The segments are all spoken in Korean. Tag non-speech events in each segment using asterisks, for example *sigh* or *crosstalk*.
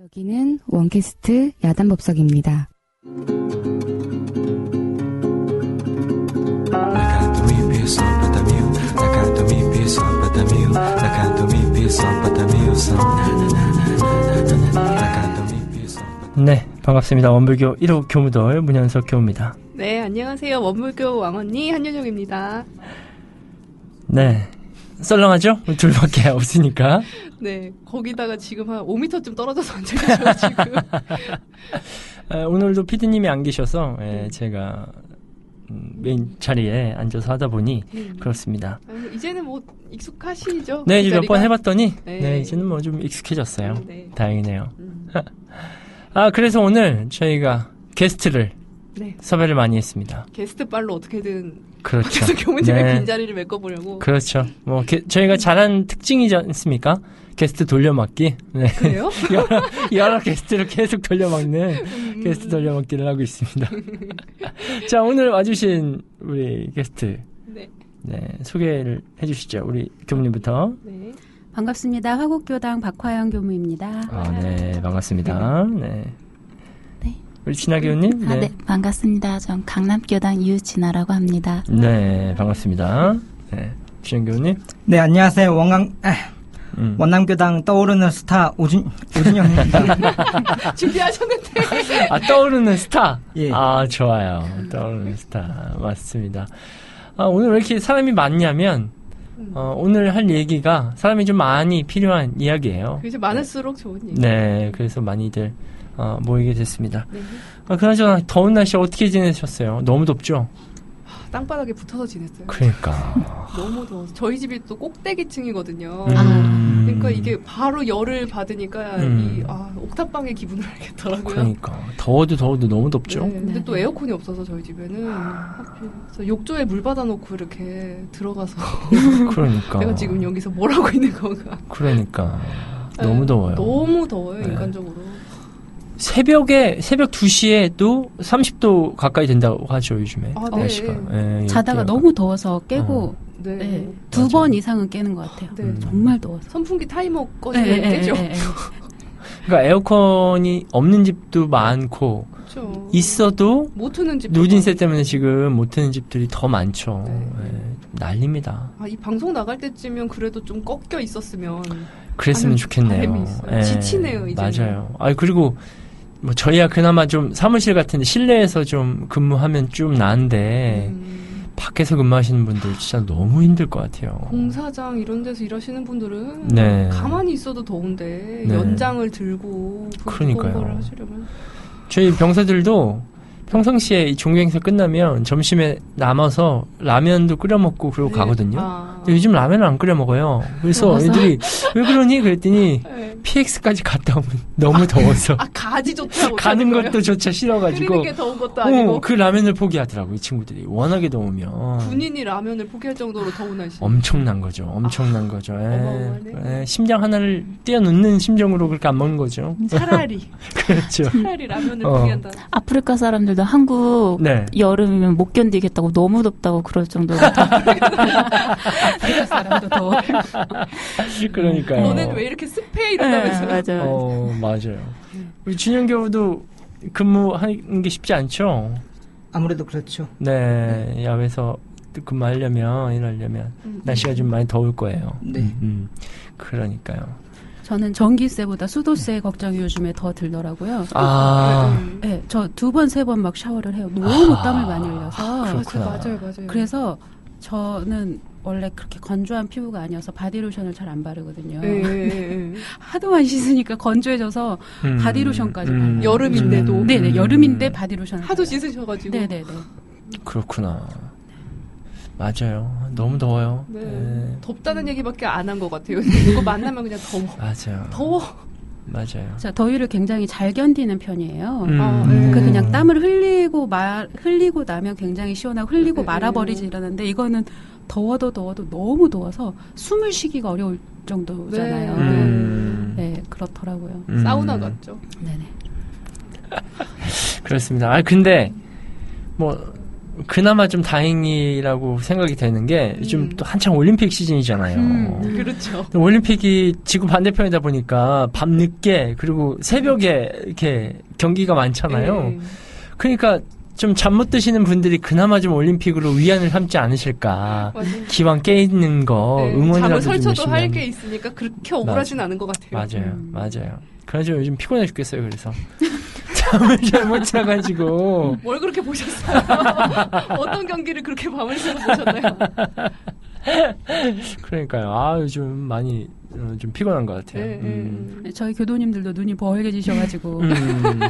여기는 원캐스트 야단법석입니다. 네, 반갑습니다. 원불교 1호 교무들 문현석 교무입니다. 네, 안녕하세요. 원불교 왕언니 한유정입니다. 네, 썰렁하죠? 둘밖에 없으니까. 네, 거기다가 지금 한 5m쯤 떨어져서 앉아 계셔가지고. *laughs* 아, 오늘도 피디님이 안 계셔서 예, 제가 음, 메인 자리에 앉아서 하다 보니 음. 그렇습니다. 아, 이제는 뭐 익숙하시죠? 네, 그 이제 몇번 자리가? 해봤더니 네. 네, 이제는 뭐 좀 익숙해졌어요. 네. 다행이네요. 음. *laughs* 아, 그래서 오늘 저희가 게스트를 네. 섭외를 많이 했습니다. 게스트 빨로 어떻게든 그렇죠. 계속 교무님의 네. 빈자리를 메꿔보려고. 그렇죠. 뭐 게- 저희가 잘하는 특징이지 않습니까? 게스트 돌려막기. 네. 그래요? *laughs* 여러, 여러 게스트를 계속 돌려막는 음. 게스트 돌려막기를 하고 있습니다. *laughs* 자, 오늘 와주신 우리 게스트 네. 네, 소개를 해주시죠. 우리 교무님부터. 네. 반갑습니다. 화곡교당 박화영 교무입니다. 아, 네, 반갑습니다. 네. 네. 우리 진아 교우님. 아, 네, 반갑습니다. 전 강남교당 유진아라고 합니다. 네, 반갑습니다. 네, 준영 교우님. 네, 안녕하세요. 원강, 아, 음. 원남교당 떠오르는 스타 오준, 오준영입니다. *laughs* 준비하셨는데. 아, 떠오르는 스타. 예. 아, 좋아요. 떠오르는 스타. 맞습니다. 아, 오늘 왜 이렇게 사람이 많냐면, 어, 오늘 할 얘기가 사람이 좀 많이 필요한 이야기예요. 이제 많을수록 좋은 얘기. 네, 그래서 많이들 어, 모이게 됐습니다. 네. 아, 그나저나 더운 날씨 어떻게 지내셨어요? 너무 덥죠? 땅바닥에 붙어서 지냈어요. 그러니까. *laughs* 너무 더워서. 저희 집이 또 꼭대기층이거든요. 음. 그러니까 이게 바로 열을 받으니까 음. 이 아, 옥탑방의 기분을 알겠더라고요. 그러니까 더워도 더워도 너무 덥죠? 네, 근데 네. 또 에어컨이 없어서 저희 집에는 하필 그래서 욕조에 물 받아놓고 이렇게 들어가서 *laughs* 그러니까. 내가 지금 여기서 뭘 하고 있는 건가? 그러니까 네, 너무 더워요. 너무 더워요 네. 인간적으로. 새벽에 새벽 2시에도 30도 가까이 된다고 하죠 요즘에 아, 네. 날씨가. 예, 자다가. 너무 더워서 깨고 네. 네, 맞아요. 두번 이상은 깨는 것 같아요. 네. 음. 정말 더워서. 선풍기 타이머 꺼지면 네, 네, 깨죠. 네, 네, 네. 그러니까 에어컨이 없는 집도 많고 그렇죠. 있어도 못 트는 집. 누진세 때문에 지금 못 트는 집들이 더 많죠. 네. 예, 난립니다. 아, 이 방송 나갈 때쯤이면 그래도 좀 꺾여 있었으면 그랬으면 좋겠네요. 지치네요, 이제는. 맞아요. 아 그리고 뭐 저희야 그나마 좀 사무실 같은데 실내에서 좀 근무하면 좀 나은데 음, 밖에서 근무하시는 분들 진짜 너무 힘들 것 같아요. 공사장 이런 데서 일하시는 분들은 네. 가만히 있어도 더운데 네. 연장을 들고 그 그러니까요. 저희 병사들도 평상시에 이 종교행사 끝나면 점심에 남아서 라면도 끓여 먹고 그러고 네. 가거든요. 아. 요즘 라면을 안 끓여 먹어요. 그래서 애들이 왜 그러니 그랬더니 네. PX까지 갔다 오면 너무 더워서 *laughs* 아 가지 좋다고 가는 것도 조차 싫어가지고 게 더운 것도 아니고 어, 그 라면을 포기하더라고 이 친구들이 워낙에 더우면 군인이 라면을 포기할 정도로 더운 날씨. 엄청난 거죠 엄청난 거죠 예. 아, 어마어마하네. 예, 심장 하나를 떼어놓는 심정으로 그렇게 안 먹는 거죠 차라리 *laughs* 그렇죠 차라리 라면을 어. 포기한다. 아프리카 사람들도 한국 네 여름이면 못 견디겠다고 너무 덥다고 그럴 정도로 *laughs* 사람도 더워. *laughs* 그러니까요 너는 왜 이렇게 습해 이런다면서. 네, 맞아요. 어 맞아요 우리 준영 교우도 근무하는 게 쉽지 않죠 아무래도 그렇죠. 네 야외에서 근무하려면 일하려면 음, 날씨가 좀 많이 더울 거예요 네. 음, 그러니까요 저는 전기세보다 수도세 걱정이 요즘에 더 들더라고요. 아 음. 네, 저 두 번, 세 번 막 샤워를 해요. 너무 아, 땀을 많이 흘려서. 그렇구나. 맞아요, 맞아요. 그래서 저는 원래 그렇게 건조한 피부가 아니어서 바디로션을 잘 안 바르거든요. 예, 예, 예. *laughs* 하도 안 씻으니까 건조해져서 음, 바디로션까지 음, 발라요. 여름인데도. 음, 네네, 음. 여름인데 바디로션을 하도 발라요. 씻으셔가지고. 네네네. 그렇구나. 맞아요. 너무 더워요. 네. 네. 덥다는 얘기밖에 안 한 것 같아요. 누구 만나면 그냥 더워. 맞아요. 더워. 맞아요. 자, 더위를 굉장히 잘 견디는 편이에요. 음. 아, 네. 그 그냥 땀을 흘리고 말 흘리고 나면 굉장히 시원하고 흘리고 네, 말아버리지 이러는데 이거는 더워도 더워도 너무 더워서 숨을 쉬기가 어려울 정도잖아요. 네. 음. 네, 그렇더라고요. 음. 사우나 같죠. 네네. *laughs* 그렇습니다. 아 근데 뭐 그나마 좀 다행이라고 생각이 되는 게 요즘 음. 또 한창 올림픽 시즌이잖아요. 음. *laughs* 그렇죠. 올림픽이 지구 반대편이다 보니까 밤 늦게 그리고 새벽에 이렇게 경기가 많잖아요. 네. 그러니까 좀 잠 못 드시는 분들이 그나마 좀 올림픽으로 위안을 삼지 않으실까. 맞아요. 기왕 깨 있는 거 네, 응원이라도 잠을 좀 설쳐도 할. 게 있으니까 그렇게 억울하진 않은 것 같아요. 맞아요, 음. 맞아요. 그래서 요즘 피곤해 죽겠어요. 그래서 *laughs* 잠을 잘 못 자가지고 뭘 그렇게 보셨어요? *laughs* 어떤 경기를 그렇게 밤을 새고 보셨나요? *laughs* 그러니까요. 아 요즘 많이 어, 좀 피곤한 것 같아요. 네, 음. 네. 저희 교도님들도 눈이 벌개지셔가지고 음,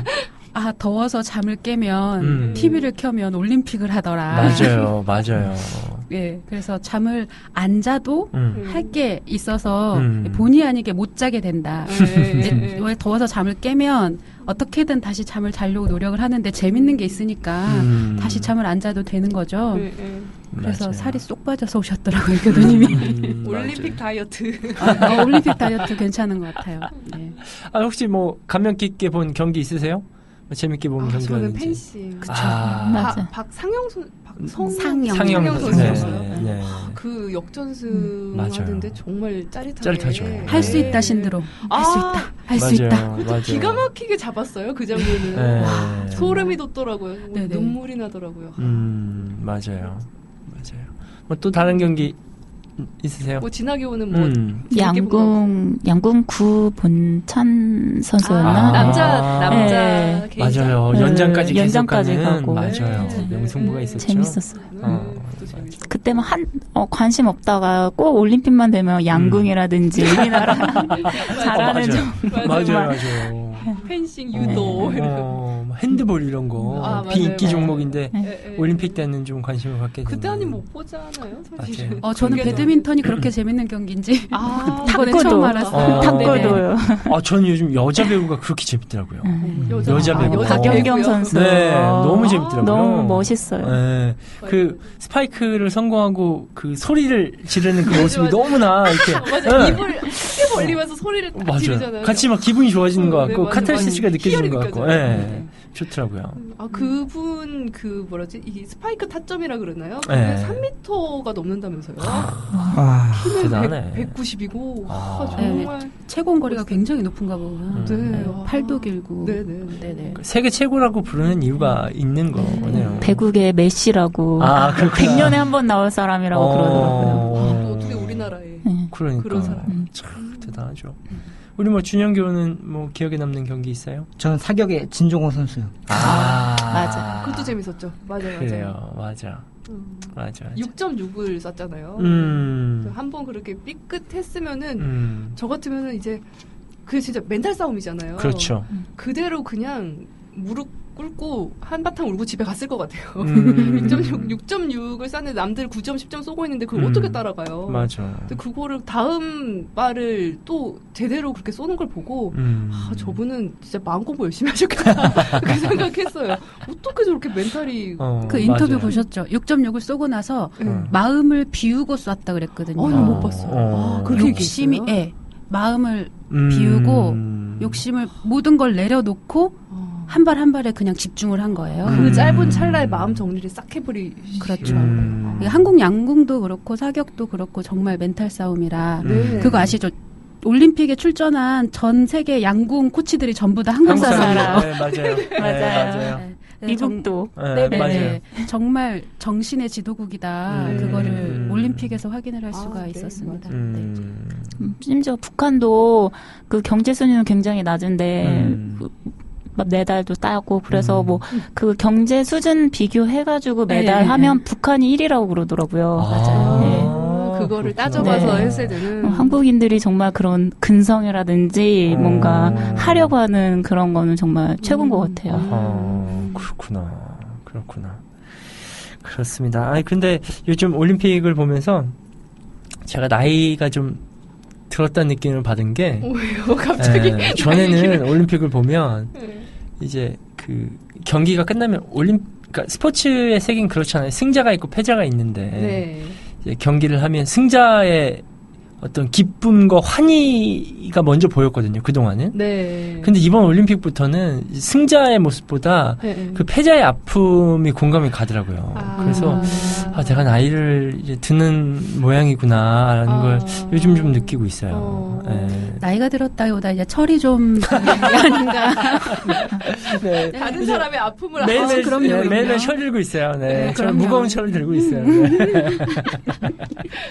아 더워서 잠을 깨면 음. TV를 켜면 올림픽을 하더라. 맞아요, *laughs* 맞아요. 예, 그래서 잠을 안 자도 음. 할게 있어서 음. 본의 아니게 못 자게 된다. 네, *laughs* 이제 네, 네. 왜 더워서 잠을 깨면 어떻게든 다시 잠을 자려고 노력을 하는데 재밌는 게 있으니까 음. 다시 잠을 안 자도 되는 거죠. 네, 네. 그래서 맞아요. 살이 쏙 빠져서 오셨더라고요, 교도님이. 음, *laughs* 올림픽. 다이어트. 어, 올림픽 다이어트 괜찮은 것 같아요. 네. 아 혹시 뭐 감명 깊게 본 경기 있으세요? 뭐 재밌게 본 아, 경기가 저는 있는지. 펜싱. 아, 맞아. 박, 박상영 선, 박성, 상영. 상영 선수. 선수였어요. 네, 네. 그 역전승 음. 하는데 정말 짜릿하게. 짜릿하죠. 할수 네. 있다, 신드롬. 할 아, 수 있다. 할 수 있다. 맞아요. 기가 막히게 잡았어요 그 장면은. 네. 와, 소름이 돋더라고요. 네네. 눈물이 나더라고요. 음, 맞아요. 맞아요. 뭐 또 다른 경기 있으세요? 뭐 지나게 오는 뭐 음. 양궁 양궁 구 본찬 선수였나? 아, 남자 아. 남자 네. 맞아요. 네, 연장까지 연장까지 가고. 맞아요. 네. 명승부가 네. 있었죠. 재밌었어요. 네, 어, 재밌어. 그때 뭐 한, 어, 관심 없다가 꼭 올림픽만 되면 양궁이라든지 우리나라 *laughs* 잘하는 음. 어, 맞아요. 좀 맞아요, 맞아요. *laughs* 펜싱, 유도. 어, 어, 뭐 핸드볼 이런 거 아, 비인기 맞아요. 종목인데 예, 예. 올림픽 때는 좀 관심을 갖게 되는. 그때 아니 못 보지 않아요? 사실은. 맞아요. 어, 저는 배드민턴이 그렇게 재밌는 경기인지 아, *laughs* 이번에. 처음 알았어요. 어. 탁구도요. 아, 저는 요즘 여자 배우가 그렇게 재밌더라고요. 음. 여자, 여자 배우. 여자 박연경? 선수. 네, 어, 너무 재밌더라고요. 너무 멋있어요. 네, 그 스파이크를 성공하고 그 소리를 지르는 그 모습이. 너무나 이렇게 *laughs* 맞아. 네. 입을 크게 벌리면서 소리를 딱 맞아요. 지르잖아요. 같이 막 기분이 좋아지는 것 어, 네, 같고 카타르시스가. 느껴지는 것 같고. 예, 네. 좋더라고요. 아 그분 그 뭐라지 이 스파이크 타점이라 그러나요? 그게 네. 3m가 넘는다면서요? 와. 키는 대단하네. 100, 190이고 아. 정말 최고 거리가 굉장히 높은가 봐요 네. 네, 아. 팔도 길고. 네네. 네네. 세계 최고라고 부르는 이유가 있는 거네요. 배구계의 메시라고. 아, 그렇구나. 100년에 한 번 나올 사람이라고 그러더라고요. 아, 또 어떻게 우리나라에 네. 그러니까 그런 사람. 음. 참 대단하죠. 우리 뭐 준영 교우는 뭐 기억에 남는 경기 있어요? 저는 사격의 진종호 선수요. 아, 맞아. 그것도 재밌었죠. 맞아요, 맞아요. 그래요, 맞아, 음. 맞아. 맞아. 6.6을 쐈잖아요. 음, 한번 그렇게 삐끗했으면은 음, 저 같으면은 이제 그 진짜 멘탈 싸움이잖아요. 그렇죠. 그대로 그냥 무릎 꿇고 한바탕 울고 집에 갔을 것 같아요. 음. 6.6, 6.6을 쌌는데 남들 9점, 10점 쏘고 있는데 그걸 음. 어떻게 따라가요? 맞아. 근데 그거를 다음 발을 또 제대로 그렇게 쏘는 걸 보고 음. 아, 저분은 진짜 마음 공부 열심히 하셨겠다. *laughs* 그 생각했어요. 어떻게 저렇게 멘탈이. 어, 그 인터뷰 맞아요. 보셨죠? 6.6을 쏘고 나서 음. 마음을 비우고 쐈다 그랬거든요. 어, 나못 봤어. 어. 아, 그렇게 욕심이? 예. 마음을 음. 비우고 욕심을 모든 걸 내려놓고 어. 한 발 한 발에 그냥 집중을 한 거예요. 그 음. 짧은 찰나에 마음 정리를 싹 해버리. 그렇죠. 음. 한국 양궁도 그렇고 사격도 그렇고 정말 멘탈 싸움이라 음. 그거 아시죠? 올림픽에 출전한 전 세계 양궁 코치들이 전부 다 한국 한국 사람. 사람이에요. 네, 맞아요. *laughs* 네, 맞아요. 맞아요. 네. 네, 정- 미국도. 네. 맞아요. 정말 정신의 지도국이다. 음. 그거를 음. 올림픽에서 확인을 할 아, 수가 네, 있었습니다. 네. 음. 음, 심지어 북한도 그 경제 순위는 굉장히 낮은데 음. 그, 막 메달도 따고 그래서 음. 뭐그 경제 수준 비교해가지고 네, 메달하면 네. 북한이 1위라고 그러더라고요. 아, 네. 어, 그거를 그렇구나. 따져봐서 네. 했어야 되는. 어, 한국인들이 정말 그런 근성이라든지 음. 뭔가 하려고 하는 그런 거는 정말 최고인 것 같아요. 아, 그렇구나. 그렇구나. 그렇습니다. 아니, 근데 요즘 올림픽을 보면서 제가 나이가 좀 들었다는 느낌을 받은 게, 왜요? 갑자기. 에, 전에는 올림픽을 보면 네. 이제 그 경기가 끝나면 올림, 그러니까 스포츠의 세계는 그렇잖아요. 승자가 있고 패자가 있는데, 네. 이제 경기를 하면 승자의 어떤 기쁨과 환희가 먼저 보였거든요. 그동안은. 네. 근데 이번 올림픽부터는 승자의 모습보다 네, 네. 그 패자의 아픔이 공감이 가더라고요. 아. 그래서 아, 내가 나이를 이제 드는 모양이구나라는 아. 걸 요즘 좀 느끼고 있어요. 어. 예. 나이가 들었다기보다 이제 철이 좀 *laughs* 아닌가. 네. 다른 사람의 아픔을 매일 알아서 그럼요, 네, 그럼요. 매일 철 들고 있어요. 네, 네. 무거운 철을 들고 있어요. 네. *laughs*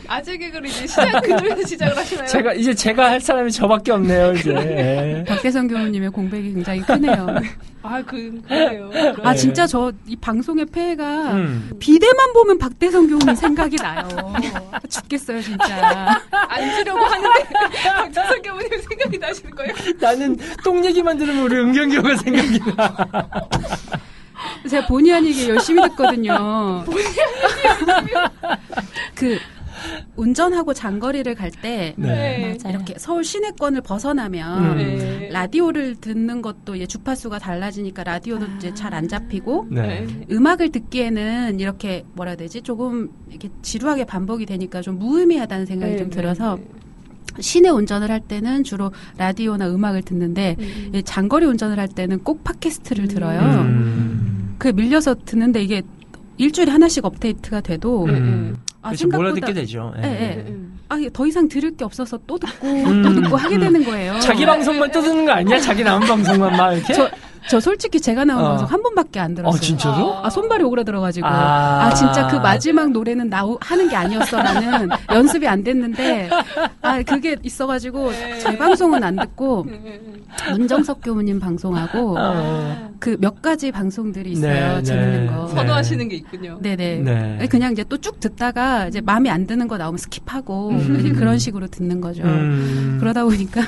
아재 개그를 이제 시작 그 *laughs* 쪽에서 시작을 하시나요? 제가 이제 제가 할 사람이 저밖에 없네요. 이제. *laughs* 네. 박대성 교수님의 공백이 굉장히 크네요. *laughs* 아, 그, 그래요. 아 진짜 저 이 방송의 폐해가 음. 비대만 보면 박대성 교수님 생각이 나요. *laughs* 죽겠어요 진짜. 앉으려고 하는데 박태선 교수님 생각이 나시는 거예요? 나는 똥 얘기만 들으면 우리 은경교가 생각이 나. 제가 본의 아니게 열심히 듣거든요. 그 운전하고 장거리를 갈때 네. 맞아요. 이렇게 서울 시내권을 벗어나면 음. 네. 라디오를 듣는 것도 이제 주파수가 달라지니까 라디오도 이제 잘 안 잡히고 네. 음악을 듣기에는 이렇게 뭐라 해야 되지 조금 이렇게 지루하게 반복이 되니까 좀 무의미하다는 생각이 네, 좀 네, 들어서 네. 시내 운전을 할 때는 주로 라디오나 음악을 듣는데 음. 이 장거리 운전을 할 때는 꼭 팟캐스트를 들어요. 음. 그게 밀려서 듣는데 이게 일주일에 하나씩 업데이트가 돼도 음. 아, 그렇죠. 몰라 생각보다 듣게 되죠. 예. 예, 예. 아, 더 이상 들을 게 없어서 또 듣고 음, 또 듣고 하게 음. 되는 거예요. 자기 방송만 떠드는 거 아니야? 자기 나온 방송만 막 이렇게? 저, 저 솔직히 제가 나온 어. 방송 한 번밖에 안 들었어요. 어, 진짜로? 아, 손발이 오그라들어가지고. 아. 아, 진짜 그 마지막 노래는 나오, 하는 게 아니었어. 나는 *laughs* 연습이 안 됐는데, 아, 그게 있어가지고, 제 방송은 안 듣고, 문정석 교무님 방송하고, 어. 그몇 가지 방송들이 있어요. 네, 재밌는 네. 거. 선호하시는 게 있군요. 네네. 네. 그냥 이제 또 쭉 듣다가, 이제 마음에 안 드는 거 나오면 skip하고, 음. *laughs* 그런 식으로 듣는 거죠. 음. 그러다 보니까,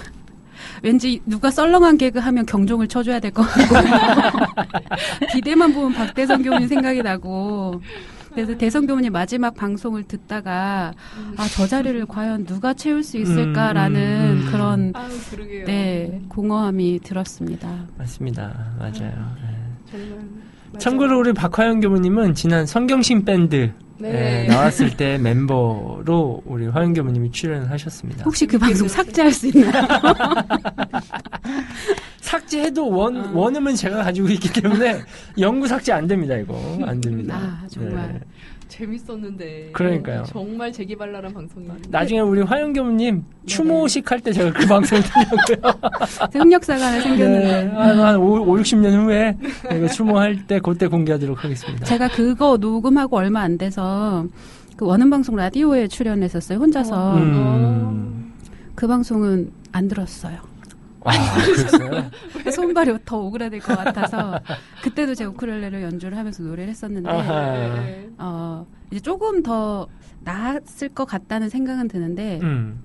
왠지 누가 썰렁한 개그 하면 경종을 쳐줘야 될 것 같고 *laughs* 비데만 보면 박대성 교무님 생각이 나고 그래서 대성 교무님 마지막 방송을 듣다가 아 저 자리를 과연 누가 채울 수 있을까라는 음, 음, 음. 그런 아, 그러게요. 네 공허함이 들었습니다. 맞습니다. 맞아요. 예. 정말. 맞아요. 참고로 우리 박화영 교무님은 지난 성경신 밴드 네. 예, 나왔을 때 멤버로 우리 화영 교무님이 출연을 하셨습니다. 혹시 그 방송 삭제할 수 있나요? *laughs* 삭제해도 원 어. 원음은 제가 가지고 있기 때문에 영구 삭제 안 됩니다. 이거 안 됩니다. 아, 정말. 네. 재밌었는데. 그러니까요. 정말 재기발랄한 방송이에요. 나중에 우리 화영 교무님 추모식 할 때 제가 그 방송을 들려고요. 흑역사가 하나 생겼는데 네, 한, 한 5, 60년 후에 이거 추모할 때 그때 공개하도록 하겠습니다. 제가 그거 녹음하고 얼마 안 돼서 그 원음 방송 라디오에 출연했었어요 혼자서 음. 그 방송은 안 들었어요. 아, 그랬어요? 손발이 더 오그라들 것 같아서 그때도 제가 우쿨렐레를 연주를 하면서 노래를 했었는데. 네. 어 이제 조금 더 나았을 것 같다는 생각은 드는데 음.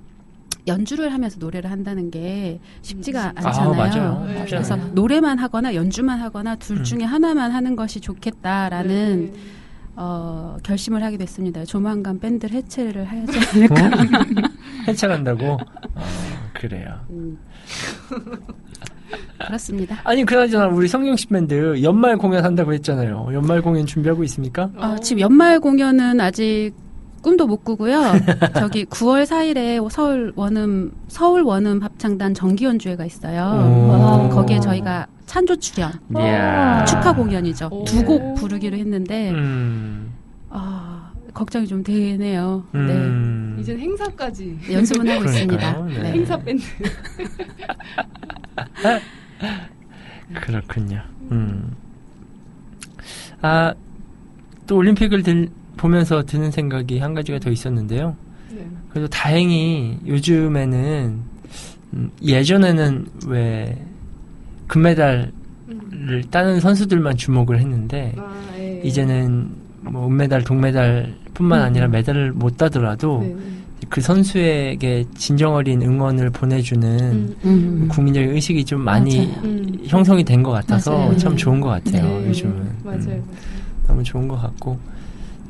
연주를 하면서 노래를 한다는 게 쉽지가 아, 않잖아요. 맞아요. 네. 그래서 않아요. 노래만 하거나 연주만 하거나 둘 음. 중에 하나만 하는 것이 좋겠다라는 네. 어, 결심을 하게 됐습니다. 조만간 밴드를 해체를 하지 않을까. *laughs* 해체한다고? 아, 그래요. 음. *laughs* 그렇습니다. 아니, 그나저나 우리 성경식 밴드 연말 공연 한다고 했잖아요. 연말 공연 준비하고 있습니까? 어, 지금 연말 공연은 아직 꿈도 못 꾸고요. *laughs* 저기 9월 4일에 서울 원음 서울 원음 합창단 정기 연주회가 있어요. 오. 거기에 저희가 찬조 출연. 축하 공연이죠. 오. 두곡 부르기로 했는데 음. 아, 걱정이 좀 되네요. 음. 이젠 행사까지. 네, 연습은 하고. 있습니다. 네. 행사 밴드. *laughs* 그렇군요. 음. 아, 또 올림픽을 들, 보면서 드는 생각이 한 가지가 더 있었는데요. 네. 그래도 다행히 요즘에는 음, 예전에는 왜 금메달을 음. 따는 선수들만 주목을 했는데 아, 예. 이제는 뭐 은메달, 동메달뿐만 음. 아니라 메달을 못 따더라도 네. 그 선수에게 진정 어린 응원을 보내주는 음. 음. 국민적인 의식이 좀 많이 맞아요. 음. 형성이 된 것 같아서 맞아요. 참 좋은 것 같아요. 네. 요즘은 맞아요. 음. 너무 좋은 것 같고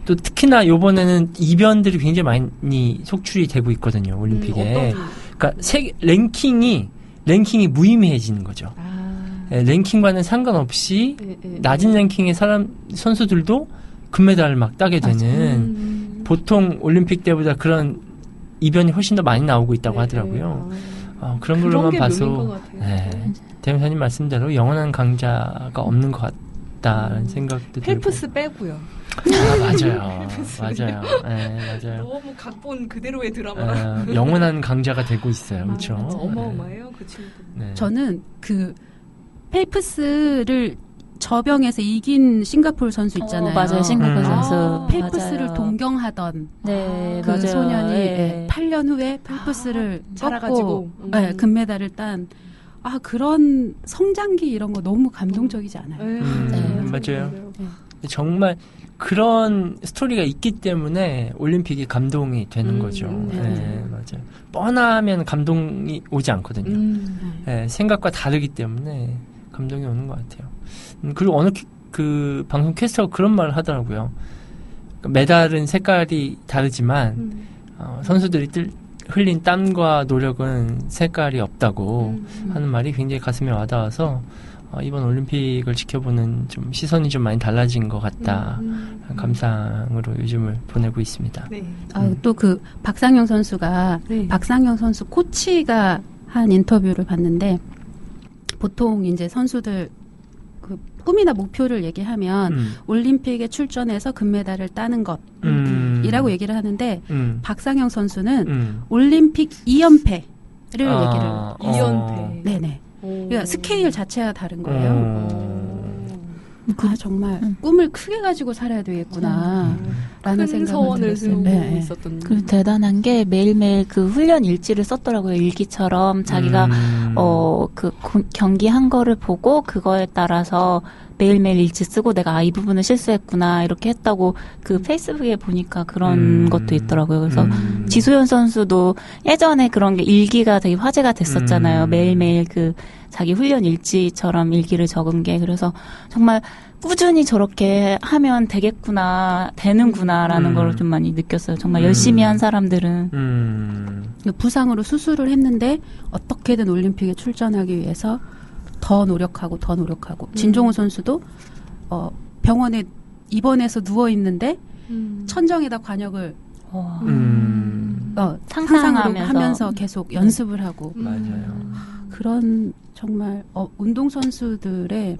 또 특히나 요번에는 이변들이 굉장히 많이 속출이 되고 있거든요 올림픽에. 음, 그러니까 세 랭킹이 랭킹이 무의미해지는 거죠. 아. 예, 랭킹과는 상관없이 예, 예. 낮은 랭킹의 사람 선수들도 금메달을 막 따게 되는 음. 보통 올림픽 때보다 그런 이변이 훨씬 더 많이 나오고 있다고 네, 하더라고요. 네. 어, 그런 걸로만 게 봐서 같아요. 네. 대변사님 말씀대로 영원한 강자가 없는 것 같다는 생각도 펠프스 빼고요. 아, 맞아요. *laughs* 맞아요. 네, 맞아요. 너무 각본 그대로의 드라마. 어, 영원한 강자가 되고 있어요. 그렇죠? 아, 어마어마해요 그 친구. 네. 저는 그 펠프스를 저병에서 이긴 싱가포르 선수 있잖아요. 어, 맞아요. 싱가포르 음. 선수. 아, 펠프스를 맞아요. 동경하던 네, 그 맞아요. 소년이 예. 8년 후에 펠프스를 아, 자라가지고. 네, 음. 금메달을 딴 아, 그런 성장기 이런 거 너무 감동적이지 않아요? 네, 음, 맞아요. 정말 그런 스토리가 있기 때문에 올림픽이 감동이 되는 음, 거죠. 네. 네, 맞아요. 뻔하면 감동이 오지 않거든요. 음. 네, 생각과 다르기 때문에 감동이 오는 것 같아요. 음, 그리고 어느 키- 그 방송 캐스터가 그런 말을 하더라고요. 그러니까 메달은 색깔이 다르지만 음. 어, 선수들이 뜰- 흘린 땀과 노력은 색깔이 없다고 음. 하는 말이 굉장히 가슴에 와닿아서 어, 이번 올림픽을 지켜보는 좀 시선이 좀 많이 달라진 것 같다. 음. 감상으로 요즘을 보내고 있습니다. 네. 아, 또그 박상영 선수가 네. 박상영 선수 코치가 한 인터뷰를 봤는데 보통 이제 선수들 그 꿈이나 목표를 얘기하면 음, 올림픽에 출전해서 금메달을 따는 음, 것이라고 얘기를 하는데 음, 박상영 선수는 음. 올림픽 2연패를 아, 얘기를 어. 이연패. 네네 오. 그러니까 스케일 자체가 다른 거예요. 어. 아 정말 음. 꿈을 크게 가지고 살아야 되겠구나 라는 큰 생각을 들었어요. 세우고 네. 있었던. 그리고 대단한 게 매일매일 그 훈련 일지를 썼더라고요. 일기처럼 자기가 음. 어, 그 고- 경기 한 거를 보고 그거에 따라서 매일매일 일지 쓰고 내가 아, 이 부분을 실수했구나 이렇게 했다고 그 페이스북에 보니까 그런 음. 것도 있더라고요. 그래서 음. 지소연 선수도 예전에 그런 게 일기가 되게 화제가 됐었잖아요. 음. 매일매일 그 자기 훈련 일지처럼 일기를 적은 게 그래서 정말 꾸준히 저렇게 하면 되겠구나, 되는구나라는 음. 걸좀 많이 느꼈어요. 정말 음. 열심히 한 사람들은 음. 부상으로 수술을 했는데 어떻게든 올림픽에 출전하기 위해서 더 노력하고 더 노력하고 진종호 선수도 어, 병원에 입원해서 누워 있는데 음. 천정에다 관역을 어, 음. 어, 상상하면서. 상상으로 하면서 계속 연습을 하고 음. 맞아요. 그런 정말 어, 운동 선수들의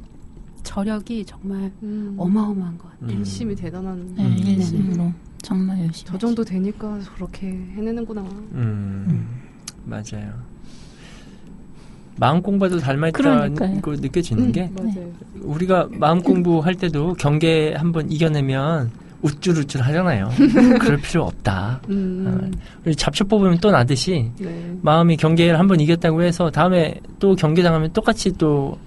저력이 정말 음. 어마어마한 것 같아요. 음. 열심히 대단한. 네, 음. 일심으로 정말 열심히. 저 정도 되니까 저렇게 해내는구나. 음. 맞아요. 마음 공부도 닮아있다는 그러니까요. 느껴지는 음. 게 맞아요. 우리가 마음 공부할 때도 경계 한번 이겨내면 우쭐우쭐 하잖아요. *laughs* 그럴 필요 없다. 음. 우리 잡초 뽑으면 또 나듯이 네. 마음이 경계를 한번 이겼다고 해서 다음에 또 경계 당하면 똑같이 또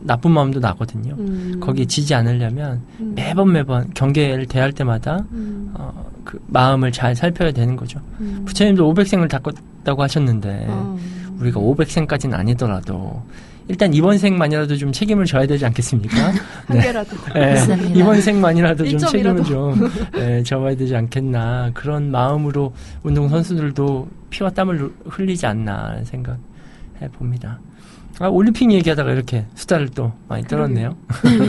나쁜 마음도 나거든요. 음. 거기에 지지 않으려면 음. 매번 매번 경계를 대할 때마다 음. 어, 그 마음을 잘 살펴야 되는 거죠. 음. 부처님도 500생을 닦았다고 하셨는데 아. 우리가 500생까지는 아니더라도 일단 이번 생만이라도 좀 책임을 져야 되지 않겠습니까? *laughs* 한 개라도. 예, 맞습니다. 이번 생만이라도 좀. 책임을 좀 *laughs* 예, 져야 되지 않겠나 그런 마음으로 운동 선수들도 피와 땀을 흘리지 않나 생각 해 봅니다. 아, 올림픽 얘기하다가 이렇게 수다를 또 많이 떨었네요.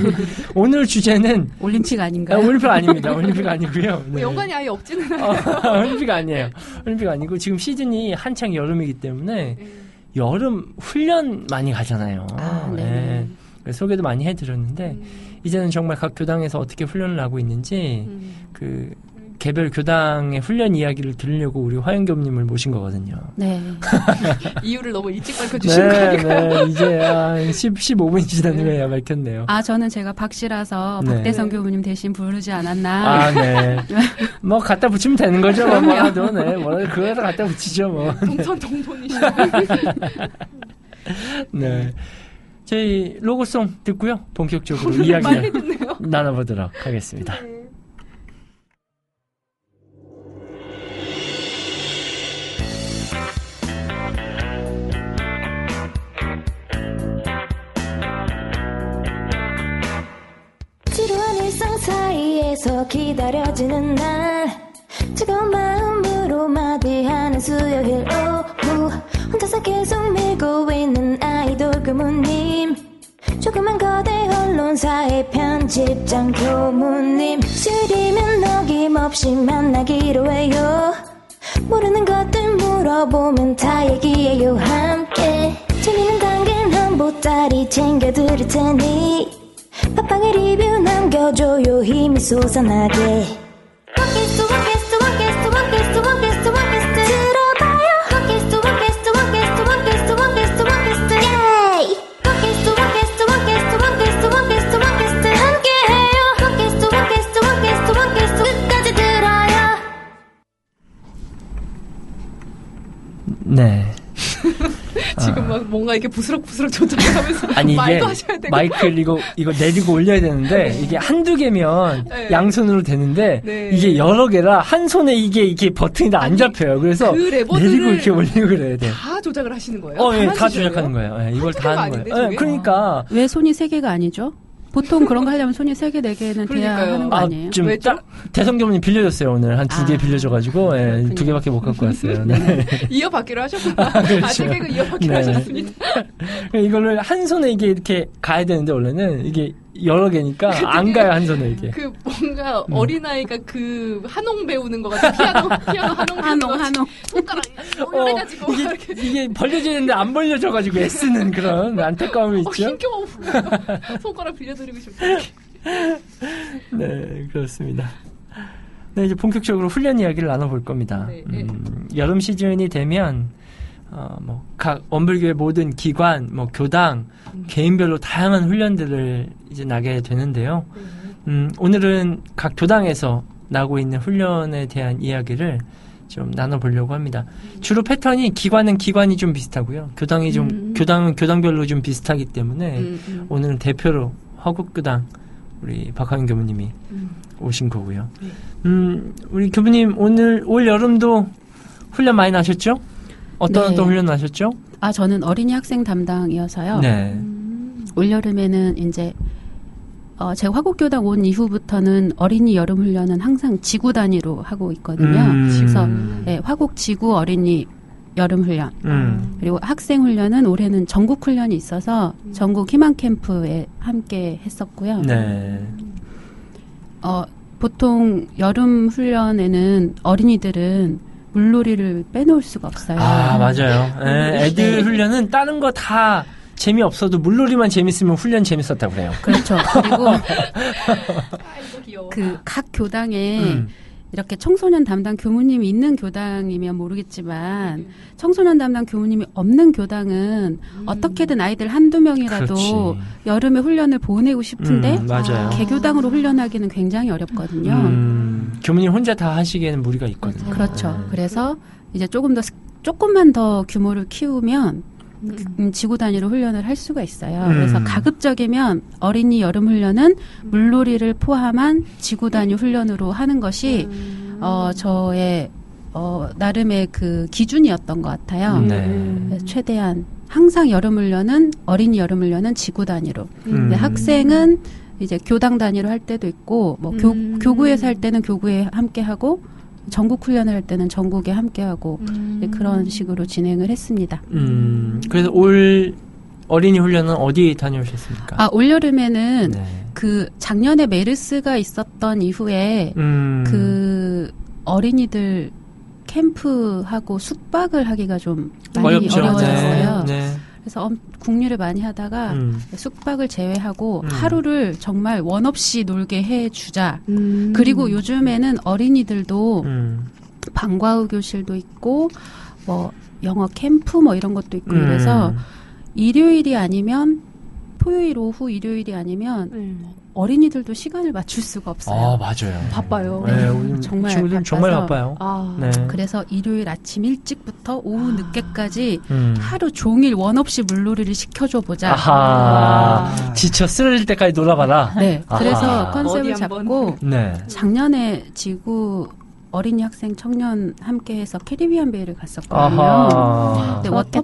*laughs* 오늘 주제는 올림픽 아, 아닌가요? 올림픽 아닙니다. 올림픽 아니고요. 뭐 네. 연관이 아예 없지는 않아요. 어, 올림픽 아니에요. 올림픽 아니고 지금 시즌이 한창 여름이기 때문에 여름 훈련 많이 가잖아요. 아, 네. 예. 소개도 많이 해드렸는데 이제는 정말 각 교당에서 어떻게 훈련을 하고 있는지 음. 그 개별 교당의 훈련 이야기를 들으려고 우리 화영겸님을 모신 거거든요. 네. *laughs* 이유를 너무 일찍 밝혀주신 거 아니에요? 네, 이제 한 10, 15분이 지난 후에야 밝혔네요. 아 저는 제가 박씨라서 네. 박대성 교수님 대신 부르지 않았나. 아, 네. *laughs* 뭐 갖다 붙이면 되는 거죠. 뭐 뭐라도, 네. 뭐라도 그거에다 갖다 붙이죠, 뭐. 동천 동본이시죠. *laughs* 네. 저희 로고송 듣고요. 본격적으로 이야기를 나눠보도록 하겠습니다. 지 사이에서 기다려지는 날. 뜨거운 마음으로 맞이하는 수요일 오후. 혼자서 계속 밀고 있는 아이돌 교무님. 조그만 거대 언론사의 편집장 교무님. 수요일이면 어김없이 만나기로 해요. 모르는 것들 물어보면 다 얘기해요 함께. 재미는 당근 한 보따리 챙겨드릴 테니 팟빵에 리뷰 남겨줘요 힘이 솟아나게 원캐스트 원캐스트 뭔가 이렇게 부스럭부스럭 조작하면서 *laughs* 아니 이게 말도 하셔야 되고 마이크를 이거 이거 내리고 올려야 되는데 이게 한두 개면 네. 양손으로 되는데 네. 이게 여러 개라 한 손에 이게 이게 버튼이 다 안 잡혀요. 그래서 그 내리고 이렇게 올리고 그래야 돼. 다 조작을 하시는 거예요? 어, 예, 다? 조작하는 거예요. 예, 이걸 다 하는 아닌데, 거예요. 예? 그러니까 왜 손이 세 개가 아니죠? 보통 그런 거 하려면 손이 세 개, 네 개는 돼야 그러니까요. 하는 거 아, 아니에요? 좀 왜죠? 딱 대성교문이 빌려줬어요 오늘 한 두개 아, 빌려줘가지고 예. 두 개밖에 못 갖고 왔어요. *laughs* 네. 이어받기로 하셨구나. 그렇죠. 아직 개그 이어받기로 네. 하셨습니다. *laughs* 이거를 한 손에 이게 이렇게 가야 되는데 원래는 이게 여러 개니까 안 가요 한 손에 이게. 그 뭔가 음. 어린 아이가 그 한홍 배우는 것 같아. 피아노, 피아노 한홍 한홍. 한홍. 손가락 어, 올려가지고 이게, 이게 벌려져야 되는데 안 벌려져가지고 애쓰는 그런 안타까움이 어, 있죠. 힘겨워. *laughs* 손가락 빌려드리고 싶다. *laughs* 네, 그렇습니다. 네, 이제 본격적으로 훈련 이야기를 나눠볼 겁니다. 네, 네. 음, 여름 시즌이 되면, 어, 뭐, 각 원불교의 모든 기관, 뭐, 교당, 음. 개인별로 다양한 훈련들을 이제 나게 되는데요. 음, 오늘은 각 교당에서 나고 있는 훈련에 대한 이야기를 좀 나눠보려고 합니다. 주로 패턴이 기관은 기관이 좀 비슷하고요. 교당이 좀, 음. 교당은 교당별로 좀 비슷하기 때문에 음, 음. 오늘은 대표로 화국교당 우리 박하윤 교무님이 음. 오신 거고요. 네. 음, 우리 교무님 오늘 올 여름도 훈련 많이 나셨죠? 어떤 네. 어떤 훈련 나셨죠? 아, 저는 어린이 학생 담당이어서요. 네. 음. 올 여름에는 이제 어, 제가 화곡교당 온 이후부터는 어린이 여름 훈련은 항상 지구 단위로 하고 있거든요. 음. 그래서 네, 화곡 지구 어린이 여름 훈련 음. 그리고 학생 훈련은 올해는 전국 훈련이 있어서 전국 희망 캠프에 함께 했었고요. 네. 어, 보통 여름 훈련에는 어린이들은 물놀이를 빼놓을 수가 없어요. 아, 맞아요. 예, 애들 훈련은 다른 거 다 재미 없어도 물놀이만 재밌으면 훈련 재밌었다고 그래요. 그렇죠. 그리고. *laughs* 그 각 교당에 음. 이렇게 청소년 담당 교무님이 있는 교당이면 모르겠지만 청소년 담당 교무님이 없는 교당은 어떻게든 아이들 한두 명이라도 그렇지. 여름에 훈련을 보내고 싶은데 음, 맞아요. 개교당으로 훈련하기는 굉장히 어렵거든요. 음, 교무님 혼자 다 하시기에는 무리가 있거든요. 그렇죠. 네. 그래서 이제 조금 더 스- 조금만 더 규모를 키우면 음, 지구 단위로 훈련을 할 수가 있어요. 음. 그래서 가급적이면 어린이 여름 훈련은 물놀이를 포함한 지구 단위 훈련으로 하는 것이 어 저의 어 나름의 그 기준이었던 것 같아요. 네. 음. 그래서 최대한 항상 여름 훈련은 어린이 여름 훈련은 지구 단위로. 음. 근데 학생은 이제 교당 단위로 할 때도 있고 뭐 교, 음. 교구에서 할 때는 교구에 함께 하고 전국 훈련을 할 때는 전국에 함께 하고 음. 그런 식으로 진행을 했습니다. 음, 그래서 올 어린이 훈련은 어디 다녀오셨습니까? 아 올여름에는 네. 그 작년에 메르스가 있었던 이후에 음. 그 어린이들 캠프하고 숙박을 하기가 좀 많이 어렵죠. 어려워졌어요. 네. 네. 그래서 엄- 국리를 많이 하다가 음. 숙박을 제외하고 음. 하루를 정말 원 없이 놀게 해 주자. 음. 그리고 요즘에는 어린이들도 음. 방과후 교실도 있고 뭐 영어 캠프 뭐 이런 것도 있고 음. 그래서 일요일이 아니면 토요일 오후 일요일이 아니면 음. 어린이들도 시간을 맞출 수가 없어요. 아, 맞아요. 바빠요. 네, 네, 요즘 *laughs* 정말 친구들은 정말 바빠서. 바빠요. 아. 네. 그래서 일요일 아침 일찍부터 오후 아. 늦게까지 음. 하루 종일 원 없이 물놀이를 시켜줘 보자. 아하. 아. 지쳐 쓰러질 때까지 놀아봐라. 네, 아하. 그래서 컨셉을. 잡고 네. 작년에 지구 어린이 학생 청년 함께해서 캐리비안 베이를 갔었거든요. 아하. 네, 워터.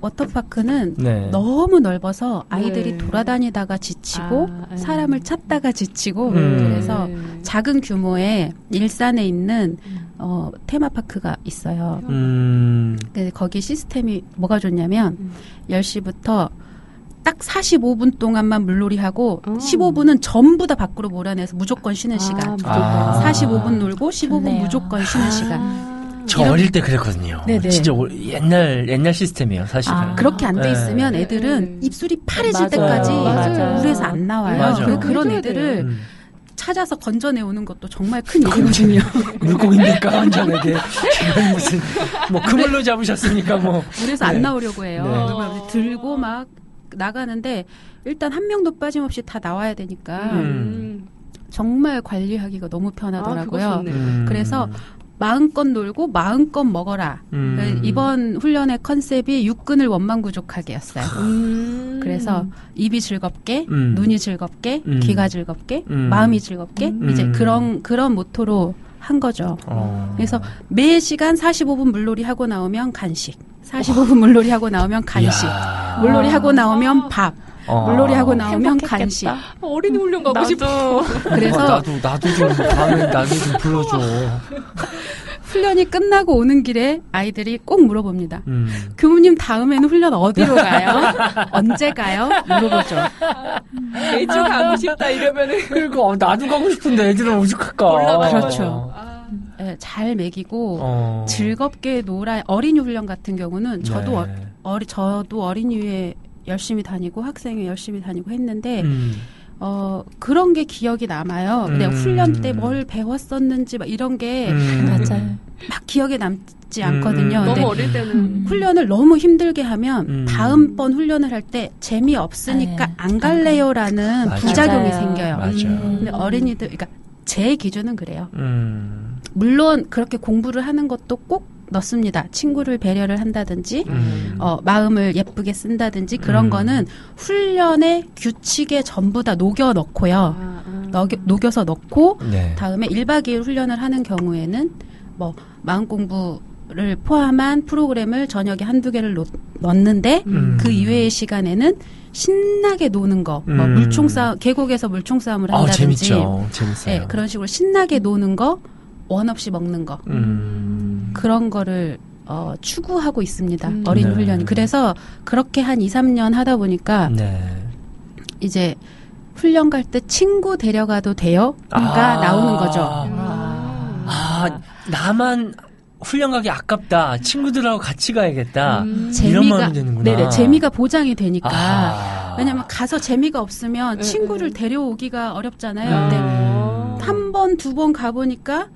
워터파크는 네. 너무 넓어서 아이들이 네. 돌아다니다가 지치고 아, 네. 사람을 찾다가 지치고 음. 그래서 작은 규모의 일산에 있는 어, 테마파크가 있어요. 음. 근데 거기 시스템이 뭐가 좋냐면 음. 10시부터 딱 45분 동안만 물놀이하고 어. 15분은 전부 다 밖으로 몰아내서 무조건 쉬는 시간. 무조건. 아. 45분 놀고 15분 좋네요. 무조건 쉬는 아. 시간. 저 어릴 때 그랬거든요. 네네. 진짜 오- 옛날 옛날 시스템이에요, 사실은. 아, 그렇게 안돼 네. 있으면 애들은 네. 입술이 파래질 맞아요. 때까지 맞아요. 물에서 안 나와요. 맞아. 그- 그런 애들을 음. 찾아서 건져내 오는 것도 정말 큰 일이거든요. *laughs* 물고기입니까 완전하게 이건 무슨 뭐 그물로 잡으셨습니까 뭐. 물에서 네. 안 나오려고 해요. 네. 들고 막 나가는데 일단 한 명도 빠짐없이 다 나와야 되니까 음. 정말 관리하기가 너무 편하더라고요. 아. 음. 그래서 마음껏 놀고 마음껏 먹어라. 음. 이번 훈련의 컨셉이 육근을 원망부족하게였어요. 음. 그래서 입이 즐겁게, 음. 눈이 즐겁게, 음. 귀가 즐겁게, 음. 마음이 즐겁게 음. 이제 음. 그런 그런 모토로 한 거죠. 어. 그래서 매 시간 45분 물놀이 하고 나오면 간식, 45분 물놀이 하고 나오면 간식, 이야. 물놀이 하고 나오면 밥, 어. 물놀이 하고 나오면 행복했겠다. 간식. 어린이 훈련 가고 싶어. 그래서 어, 나도 나도 좀 다음에 나도 좀 불러줘. *laughs* 훈련이 끝나고 오는 길에 아이들이 꼭 물어봅니다. 음. 교무님 다음에는 훈련 어디로 가요? *laughs* 언제 가요? 물어보죠. 매주 가고 싶다 이러면은 그러니까 어, 나도 가고 싶은데 애들은 오죽할까. 그렇죠. 아, 예, 잘 먹이고 어. 즐겁게 놀아 어린이 훈련 같은 경우는 저도 어, 네. 어 리 저도 어린이회 열심히 다니고 학생회 열심히 다니고 했는데 음. 어 그런 게 기억이 남아요. 음. 내가 훈련 때 뭘 배웠었는지 막 이런 게막 음. 맞아요. 기억에 남지 음. 않거든요. 너무 근데 어릴 때는 훈련을 너무 힘들게 하면 음. 다음 번 훈련을 할 때 재미 없으니까 네. 안 갈래요라는 맞아요. 부작용이 맞아요. 생겨요. 맞아요. 근데 어린이들 그러니까 제 기준은 그래요. 음. 물론 그렇게 공부를 하는 것도 꼭 넣습니다. 친구를 배려를 한다든지 음. 어, 마음을 예쁘게 쓴다든지 그런 음. 거는 훈련의 규칙에 전부 다 녹여 넣고요. 아, 아. 녹여, 녹여서 넣고 네. 다음에 1박 2일 훈련을 하는 경우에는 뭐 마음 공부 를 포함한 프로그램을 저녁에 한두 개를 놓, 넣는데 음. 그 이외의 시간에는 신나게 노는 거, 뭐 음. 물총 싸움, 계곡에서 물총 싸움을 아 한다든지, 재밌죠. 재밌어요. 네, 그런 식으로 신나게 노는 거, 원 없이 먹는 거, 음. 그런 거를 어, 추구하고 있습니다. 음. 어린 네. 훈련이. 그래서 그렇게 한 2, 3년 하다 보니까 네. 이제 훈련 갈 때 친구 데려가도 돼요? 가 아. 나오는 거죠. 아. 아 나만 훈련 가기 아깝다. 친구들하고 같이 가야겠다. 음. 이런 마음이 드는구나. 네네, 재미가 보장이 되니까. 아. 왜냐면 가서 재미가 없으면 네, 친구를 네. 데려오기가 어렵잖아요. 음. 근데 아. 한 번, 두 번 가보니까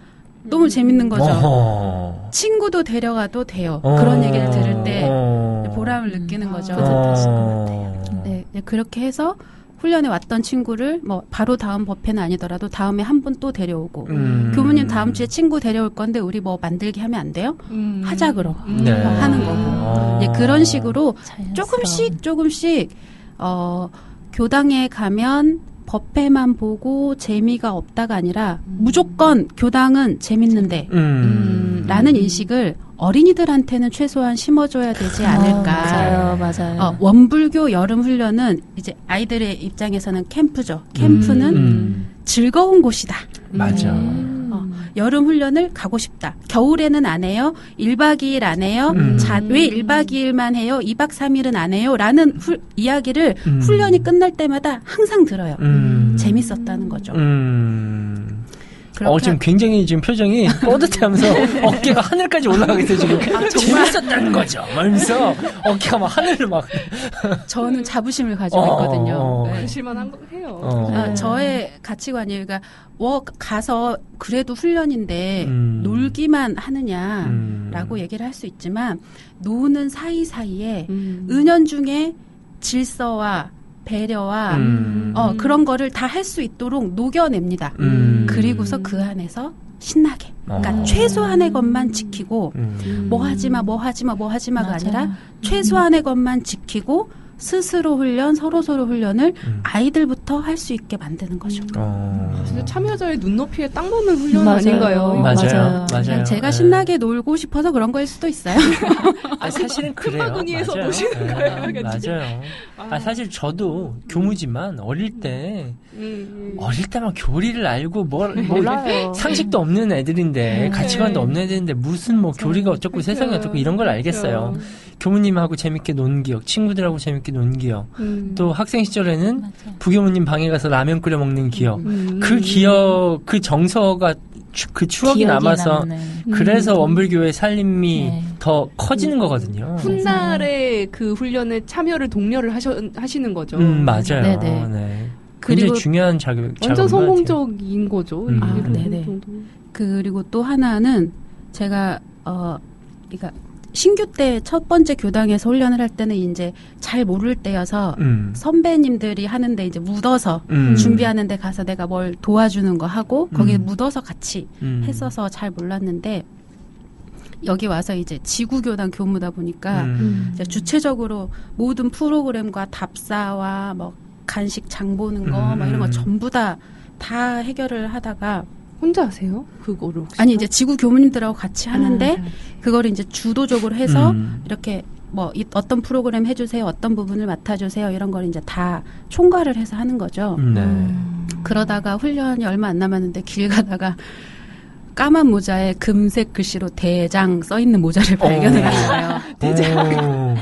너무 재밌는 거죠. 어허. 친구도 데려가도 돼요. 어. 그런 얘기를 들을 때 어. 보람을 느끼는 거죠. 어. 네, 네, 그렇게 해서 훈련에 왔던 친구를 뭐 바로 다음 법회는 아니더라도 다음에 한 분 또 데려오고 음. 교무님 다음 주에 친구 데려올 건데 우리 뭐 만들기 하면 안 돼요? 음. 하자 그럼 음. 네. 하는 거고 어. 예, 그런 식으로 자연스러운. 조금씩 조금씩 어 교당에 가면 법회만 보고 재미가 없다가 아니라 무조건 교당은 재밌는데 음. 라는 인식을 어린이들한테는 최소한 심어줘야 되지 않을까. 아, 맞아요, 맞아요. 어, 원불교 여름 훈련은 이제 아이들의 입장에서는 캠프죠. 캠프는 음. 즐거운 곳이다. 맞아. 음. 어, 여름 훈련을 가고 싶다. 겨울에는 안 해요. 1박 2일 안 해요. 음. 자, 왜 1박 2일만 해요? 2박 3일은 안 해요? 라는 후- 이야기를 음. 훈련이 끝날 때마다 항상 들어요. 음. 재밌었다는 거죠. 음. 그렇게 어, 지금 굉장히 지금 표정이 *laughs* 뿌듯해하면서 어깨가 하늘까지 올라가고 있어요, 지금. 아, 재밌었다는 거죠. 말면서 어깨가 막 하늘을 막. 저는 자부심을 가지고 어, 있거든요. 어, 어. 네. 실만한 거 해요. 어. 아, 저의 가치관이에요. 그러니까 워 가서 그래도 훈련인데 음. 놀기만 하느냐라고 음. 얘기를 할 수 있지만 노는 사이 사이에 음. 은연중에 질서와 배려와 음. 어, 그런 거를 다 할 수 있도록 녹여냅니다. 음. 그리고서 그 안에서 신나게. 그러니까 어. 최소한의 것만 지키고 음. 뭐 하지 마 뭐 하지 마 뭐 하지 마가 맞아요. 아니라 최소한의 것만 지키고 스스로 훈련 서로 서로 훈련을 음. 아이들부터 할 수 있게 만드는 거죠. 어. 진짜 참여자의 눈높이에 딱 맞는 훈련 맞아요. 아닌가요? 맞아요. 맞아요. 맞아요. 그냥 제가 네. 신나게 놀고 싶어서 그런 거일 수도 있어요. *laughs* 아, 사실은 그래요. 큰바구니에서 맞아요. 노시는 네, 거예요, 그치? 맞아요. 아, 사실 저도 교무지만 어릴 때, 음, 음. 어릴 때만 교리를 알고 뭘, *laughs* 뭘 몰라요. 상식도 없는 애들인데, 네. 가치관도 없는 애들인데, 무슨 뭐 교리가 어쩌고 세상이 어쩌고 이런 걸 알겠어요. 교무님하고 재밌게 논 기억, 친구들하고 재밌게 논 기억, 음. 또 학생 시절에는 맞아요. 부교무님 방에 가서 라면 끓여 먹는 기억, 음. 그 기억, 그 정서가 추- 그 추억이 남아서 남는. 그래서 음. 원불교의 살림이 네. 더 커지는 거거든요. 훗날에 그 훈련에 참여를 독려를 하셔, 하시는 거죠. 음 맞아요. 네네. 네. 그리고 굉장히 중요한 자격. 완전. 성공적인 거죠. 음. 아, 그 네네. 정도. 그리고 또 하나는 제가 어 그러니까 신규 때 첫 번째 교당에서 훈련을 할 때는 이제 잘 모를 때여서 음. 선배님들이 하는데 이제 묻어서 음. 준비하는데 가서 내가 뭘 도와주는 거 하고 거기에 음. 묻어서 같이 음. 했어서 잘 몰랐는데 여기 와서 이제 지구교당 교무다 보니까 음. 이제 주체적으로 모든 프로그램과 답사와 뭐 간식 장 보는 거막 이런 거 음. 전부 다다 해결을 하다가 혼자 하세요? 그거를 혹시? 아니 이제 지구 교무님들하고 같이 하는데 아, 그거를 이제 주도적으로 해서 음. 이렇게 뭐 이- 어떤 프로그램 해주세요, 어떤 부분을 맡아주세요 이런 걸 이제 다 총괄을 해서 하는 거죠. 네. 음. 그러다가 훈련이 얼마 안 남았는데 길 가다가 까만 모자에 금색 글씨로 대장 써 있는 모자를 발견을 오. 했어요. 오,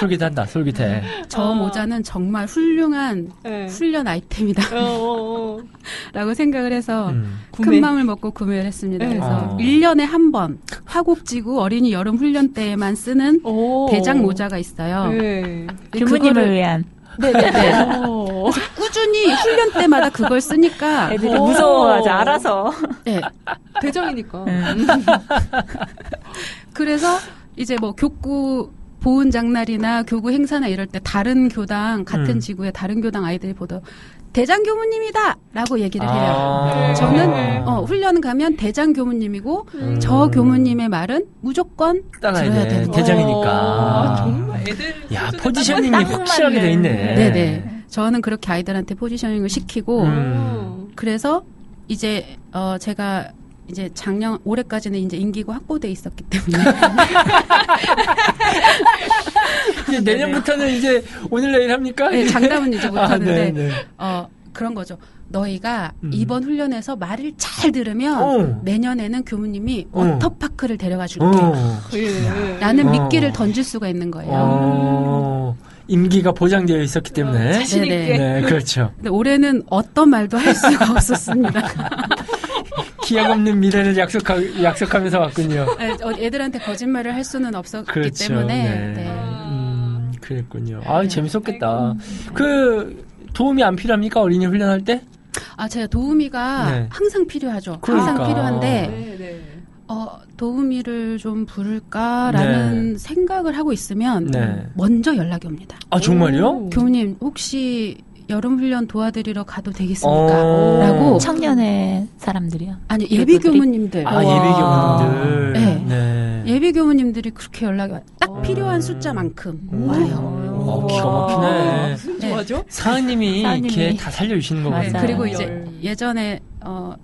솔깃한다, 솔깃해. 저 아. 모자는 정말 훌륭한 네. 훈련 아이템이다 라고 어, 어, 어. *laughs* 생각을 해서 음. 구매. 큰 마음을 먹고 구매를 했습니다. 네. 그래서 어. 1년에 한 번 화곡지구 어린이 여름 훈련 때에만 쓰는 오. 대장 모자가 있어요. 네. 그거를- 위한 *laughs* 네네네. 어. 꾸준히 훈련 때마다 그걸 쓰니까 애들이 오. 무서워하죠. 알아서. 네. 대장이니까. 음. *laughs* 그래서 이제 뭐 교구 보훈 장날이나 교구 행사나 이럴 때 다른 교당 같은 음. 지구의 다른 교당 아이들이 보도 대장 교무님이다라고 얘기를 해요. 아. 저는 어, 훈련 가면 대장 교무님이고 음. 저 교무님의 말은 무조건 따라야 들어야 돼. 되는 대장이니까. 아, 정말 애들. 야, 포지셔닝이 딱 확실하게 돼 있네. 네네. 저는 그렇게 아이들한테 포지셔닝을 시키고 딱- 음. 어. 그래서 이제 어 제가 이제 작년 올해까지는 이제 임기고 확보돼 있었기 때문에 *laughs* 이제 내년부터는 이제 오늘 내일 합니까? 네, 장담은 이제 아, 못하는데 네, 네. 어 그런 거죠. 너희가 음. 이번 훈련에서 말을 잘 들으면 어. 내년에는 교무님이 어. 워터파크를 데려가 줄게. 어. 예. 라는 어. 미끼를 던질 수가 있는 거예요. 어. 임기가 보장되어 있었기 때문에. 자신 네네. 있게. 네, 그렇죠. 근데 올해는 어떤 말도 할 수가 없었습니다. *laughs* 기약 없는 미래를 약속하, 약속하면서 왔군요. 네, 어, 애들한테 거짓말을 할 수는 없었기 그렇죠. 때문에 네. 네. 음, 그랬군요. 아, 네. 재밌었겠다. 그 도움이 안 필요합니까 어린이 훈련할 때? 아 제가 도우미가 네. 항상 필요하죠. 그러니까. 항상 필요한데 네, 네. 어, 도우미를 좀 부를까라는 생각을 하고 있으면 네. 먼저 연락이 옵니다. 아 정말요? 오. 교무님 혹시 여름 훈련 도와드리러 가도 되겠습니까? 어. 라고 청년의 사람들이요. 아니 예비? 교무님들 아 예비 교무님들. 네. 네. 예비 교무님들이 그렇게 연락이 와요. 딱 어. 필요한 숫자만큼 오. 와요. 어, 기가 막히네. 무슨 네. 좋아죠? 사은님이 사은님이. 이렇게 다 살려주시는 맞아요. 거거든요. 그리고 열. 이제 예전에 어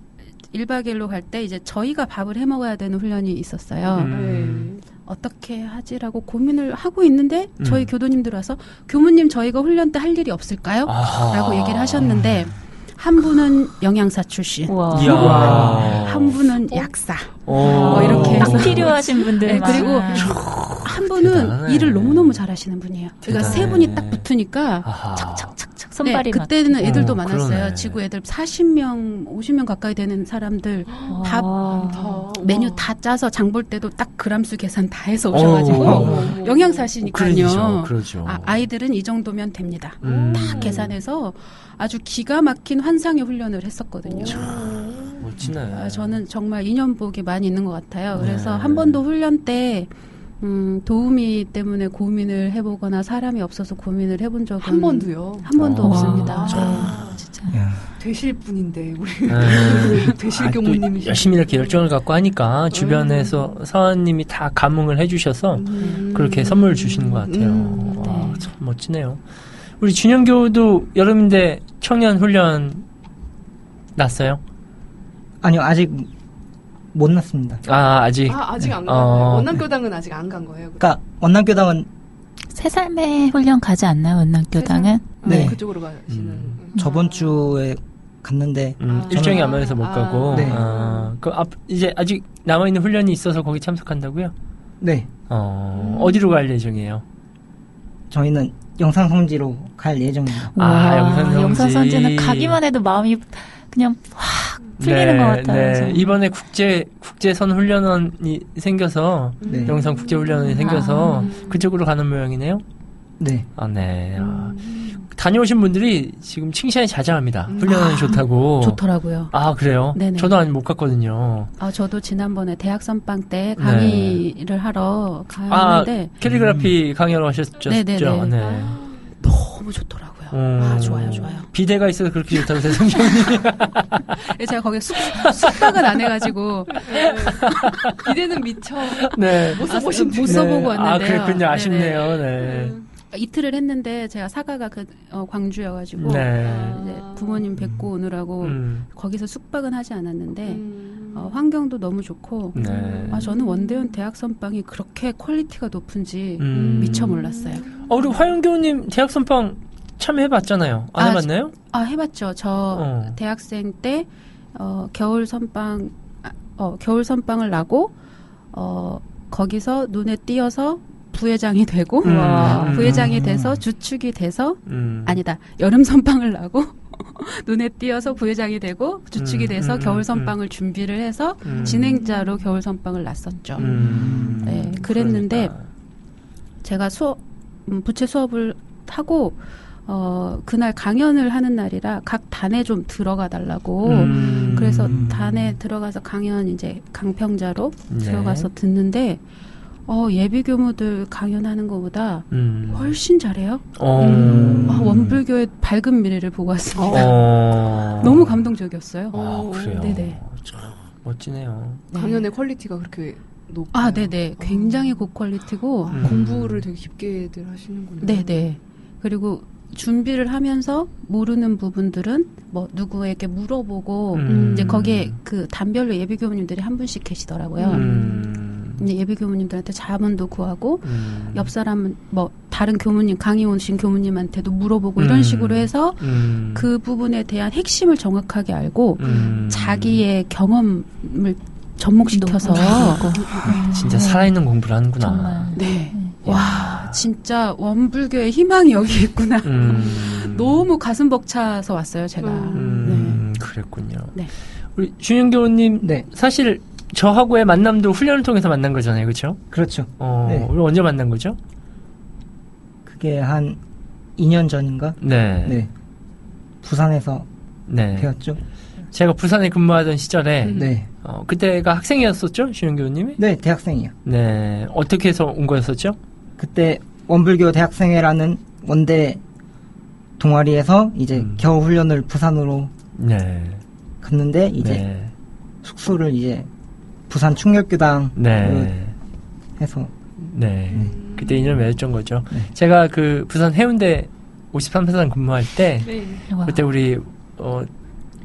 1박 2일로 갈 때 이제 저희가 밥을 해 먹어야 되는 훈련이 있었어요. 음. 어떻게 하지라고 고민을 하고 있는데 저희 음. 교도님들 와서 교무님 저희가 훈련 때 할 일이 없을까요? 아하. 라고 얘기를 하셨는데 한 분은 영양사 출신. 한 분은 약사, 오. 뭐 이렇게 딱 해서 필요하신 분들. 네, 그리고 한 분은 대단하네. 일을 너무 너무 잘하시는 분이에요. 그러니까 세 대단해. 분이 딱 붙으니까 아하. 착착착착 손발이 네, 그때는 애들도 어, 많았어요. 그러네. 지구 애들 40명, 50명 가까이 되는 사람들 막. 밥 와. 다, 메뉴. 다 짜서 장 볼 때도 딱 그람수 계산 다 해서 오셔가지고 어. 영양사시니까요. 그러죠. 그러죠. 아, 아이들은 이 정도면 됩니다. 음. 딱 계산해서 아주 기가 막힌 환상의 훈련을 했었거든요. 멋지네. 아, 저는 정말 인연복이 많이 있는 것 같아요. 그래서 네. 한 번도 훈련 때 음, 도우미 때문에 고민을 해보거나 사람이 없어서 고민을 해본 적은 한 번도요. 한 번도 어. 없습니다. 와, 네. 진짜. 야, 되실 분인데 우리 네. *laughs* 되실 아, 또 교무님이 열심히 이렇게 열정을 갖고 하니까 주변에서 서원님이 다 감흥을 해주셔서 음. 그렇게 선물을 주시는 것 같아요. 음. 와, 네. 참 멋지네요. 우리 준영교도 여름인데 청년 훈련 났어요? 아니요 아직 못 났습니다. 아 아직. 아 아직 안간 어. 거예요. 원남교당은 아직 안 간 거예요. 그러니까 원남교당은 새 삶의 훈련 가지 않나요, 원남교당은? 아, 네. 그쪽으로 가시는. 음. 음. 저번 주에 갔는데 음, 아. 일정이 안 맞아서 못 아. 가고. 네. 아, 그 앞, 이제 아직 남아 있는 훈련이 있어서 거기 참석한다고요? 네. 어, 어디로 갈 예정이에요? 저희는 영상 성지로 갈 예정입니다. 아, 와, 영산성지. 영산성지는 가기만 해도 마음이 그냥 확 풀리는 것 같아요. 네. 이번에 국제 국제선 훈련원이 생겨서 네. 영상 국제 훈련원이 생겨서 아. 그쪽으로 가는 모양이네요. 네. 아, 네. 아, 다녀오신 분들이 지금 칭찬이 자자합니다. 음. 훈련원이 아, 좋다고. 좋더라고요. 아, 그래요? 네네. 저도 아직 못 갔거든요. 아, 저도 지난번에 대학 선빵 때 강의를 하러 네. 아, 가는데 캘리그라피 강의하러 가셨죠? 네네네. 네. 너무 좋더라고요. 음. 아, 좋아요, 좋아요. 비데가 있어서 그렇게 좋다고 대성 교무님. *laughs* 예, 제가 거기 숙, 숙박은 안 해가지고 *laughs* 비데는 미처. 네. 못 써보신 못 써보고 아, 왔는데요. 그랬군요. 네네. 아쉽네요. 네. 이틀을 했는데 제가 사가가 그 어, 광주여가지고 네. 이제 부모님 뵙고 오느라고 음. 거기서 숙박은 하지 않았는데 음. 어, 환경도 너무 좋고 네. 아 저는 원대현 대학 선방이 그렇게 quality가 높은지 음. 미처 몰랐어요. 어, 우리 화영교우님 대학 선빵 참여해봤잖아요. 안 아, 해봤나요? 아 해봤죠. 저 어. 대학생 때 어, 겨울 선빵 아, 어, 겨울 선빵을 나고 어, 거기서 눈에 띄어서 부회장이 되고 음. 와. 부회장이 음. 돼서 주축이 돼서 음. 아니다 여름 선빵을 나고 *laughs* 눈에 띄어서 부회장이 되고 주축이 음, 돼서 음, 겨울 음, 선빵을 준비를 해서 음. 진행자로 겨울 선빵을 났었죠. 음. 네, 그랬는데 그러니까. 제가 수업 음, 부채 수업을 하고 어 그날 강연을 하는 날이라 각 단에 좀 들어가 달라고 음. 그래서 단에 들어가서 강연 이제 강평자로 네. 들어가서 듣는데 어 예비 교무들 강연하는 것보다 음. 훨씬 잘해요. 어. 음. 아, 원불교의 밝은 미래를 보고 왔습니다. 어. *laughs* 너무 감동적이었어요. 아, 그래요. 네네. 참 멋지네요. 네. 강연의 quality가 그렇게 높. 아, 네네. 굉장히 고quality고, 음. 공부를 되게 깊게들 하시는군요. 네네. 그리고 준비를 하면서 모르는 부분들은 뭐 누구에게 물어보고, 음. 이제 거기에 그 단별로 예비 교무님들이 한 분씩 계시더라고요. 음. 이제 예비 교무님들한테 자문도 구하고, 음. 옆 사람은 뭐 다른 교무님, 강의 오신 교무님한테도 물어보고 이런 음. 식으로 해서 음. 그 부분에 대한 핵심을 정확하게 알고, 음. 자기의 경험을 접목시켜서 진짜 살아있는 공부를 하는구나. 정말. 네. 와, 진짜 원불교의 희망이 여기 있구나. 음. *laughs* 너무 가슴 벅차서 왔어요, 제가. 음, 그랬군요. 네. 우리 준영 교우님 네. 사실 저하고의 만남도 훈련을 통해서 만난 거잖아요, 그렇죠? 그렇죠. 어, 네. 우리 언제 만난 거죠? 그게 한 2년 전인가? 네. 네. 부산에서 네. 배웠죠. 제가 부산에 근무하던 시절에 음. 네. 어, 그때가 학생이었었죠, 준영 교우님이? 네, 대학생이요. 네. 어떻게 해서 온 거였었죠? 그때 원불교 대학생회라는 원대 동아리에서 이제 음. 겨우 훈련을 부산으로 네. 갔는데 이제 네. 숙소를 이제 부산 충렬교당 네. 해서 네. 그때 인연을 맺었던 거죠. 네. 제가 그 부산 해운대 53사단 근무할 때 네. 와. 그때 우리 어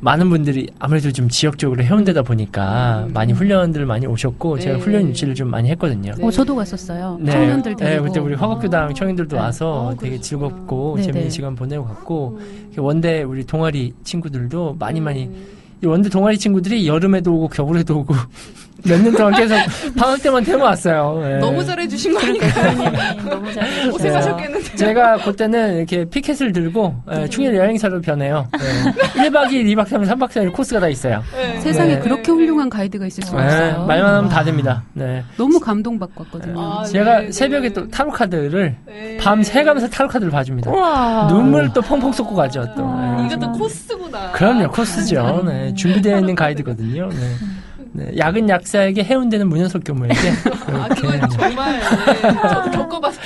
많은 분들이 아무래도 좀 지역적으로 해운대다 보니까 음. 많이 훈련들 많이 오셨고 제가 네. 훈련 유치를 좀 많이 했거든요. 네. 어, 저도 갔었어요. 네. 청년들 네, 데리고. 그때 우리 화곡교당 아. 청년들도 네. 와서 아, 되게. 즐겁고 네, 재밌는 네. 시간 보내고 갔고 음. 원대 우리 동아리 친구들도 많이 많이 음. 이 원대 동아리 친구들이 여름에도 오고 겨울에도 오고 *laughs* 몇 년 동안 계속 방학 때만 태워 왔어요. 네. 너무 잘해주신 거 아닌가요? *laughs* 너무 잘. 고생하셨겠는데. 제가 그때는 이렇게 피켓을 들고 예, 충일 여행사로 변해요. 예. 1박 2일, 2박 3일, 3박 4일 코스가 다 있어요. 네. 세상에 네. 그렇게 훌륭한 가이드가 있을 수가 예, 없어요. 말만 하면 다 와, 됩니다. 네. 너무 감동받고 왔거든요. 아, 제가 네, 새벽에 네. 또 타로 카드를 네. 밤 새가면서 타로 카드를 봐줍니다. 우와. 눈물 또 펑펑 쏟고 가죠. 또. 예. 이것도 코스구나. 그럼요, 코스죠. 네, 준비되어 있는 가이드거든요. *laughs* 네. 네, 약은 약사에게 해운대는 문현석 교무에게 *laughs* 아. 그건 정말 네. 저도 *laughs* 겪어봐서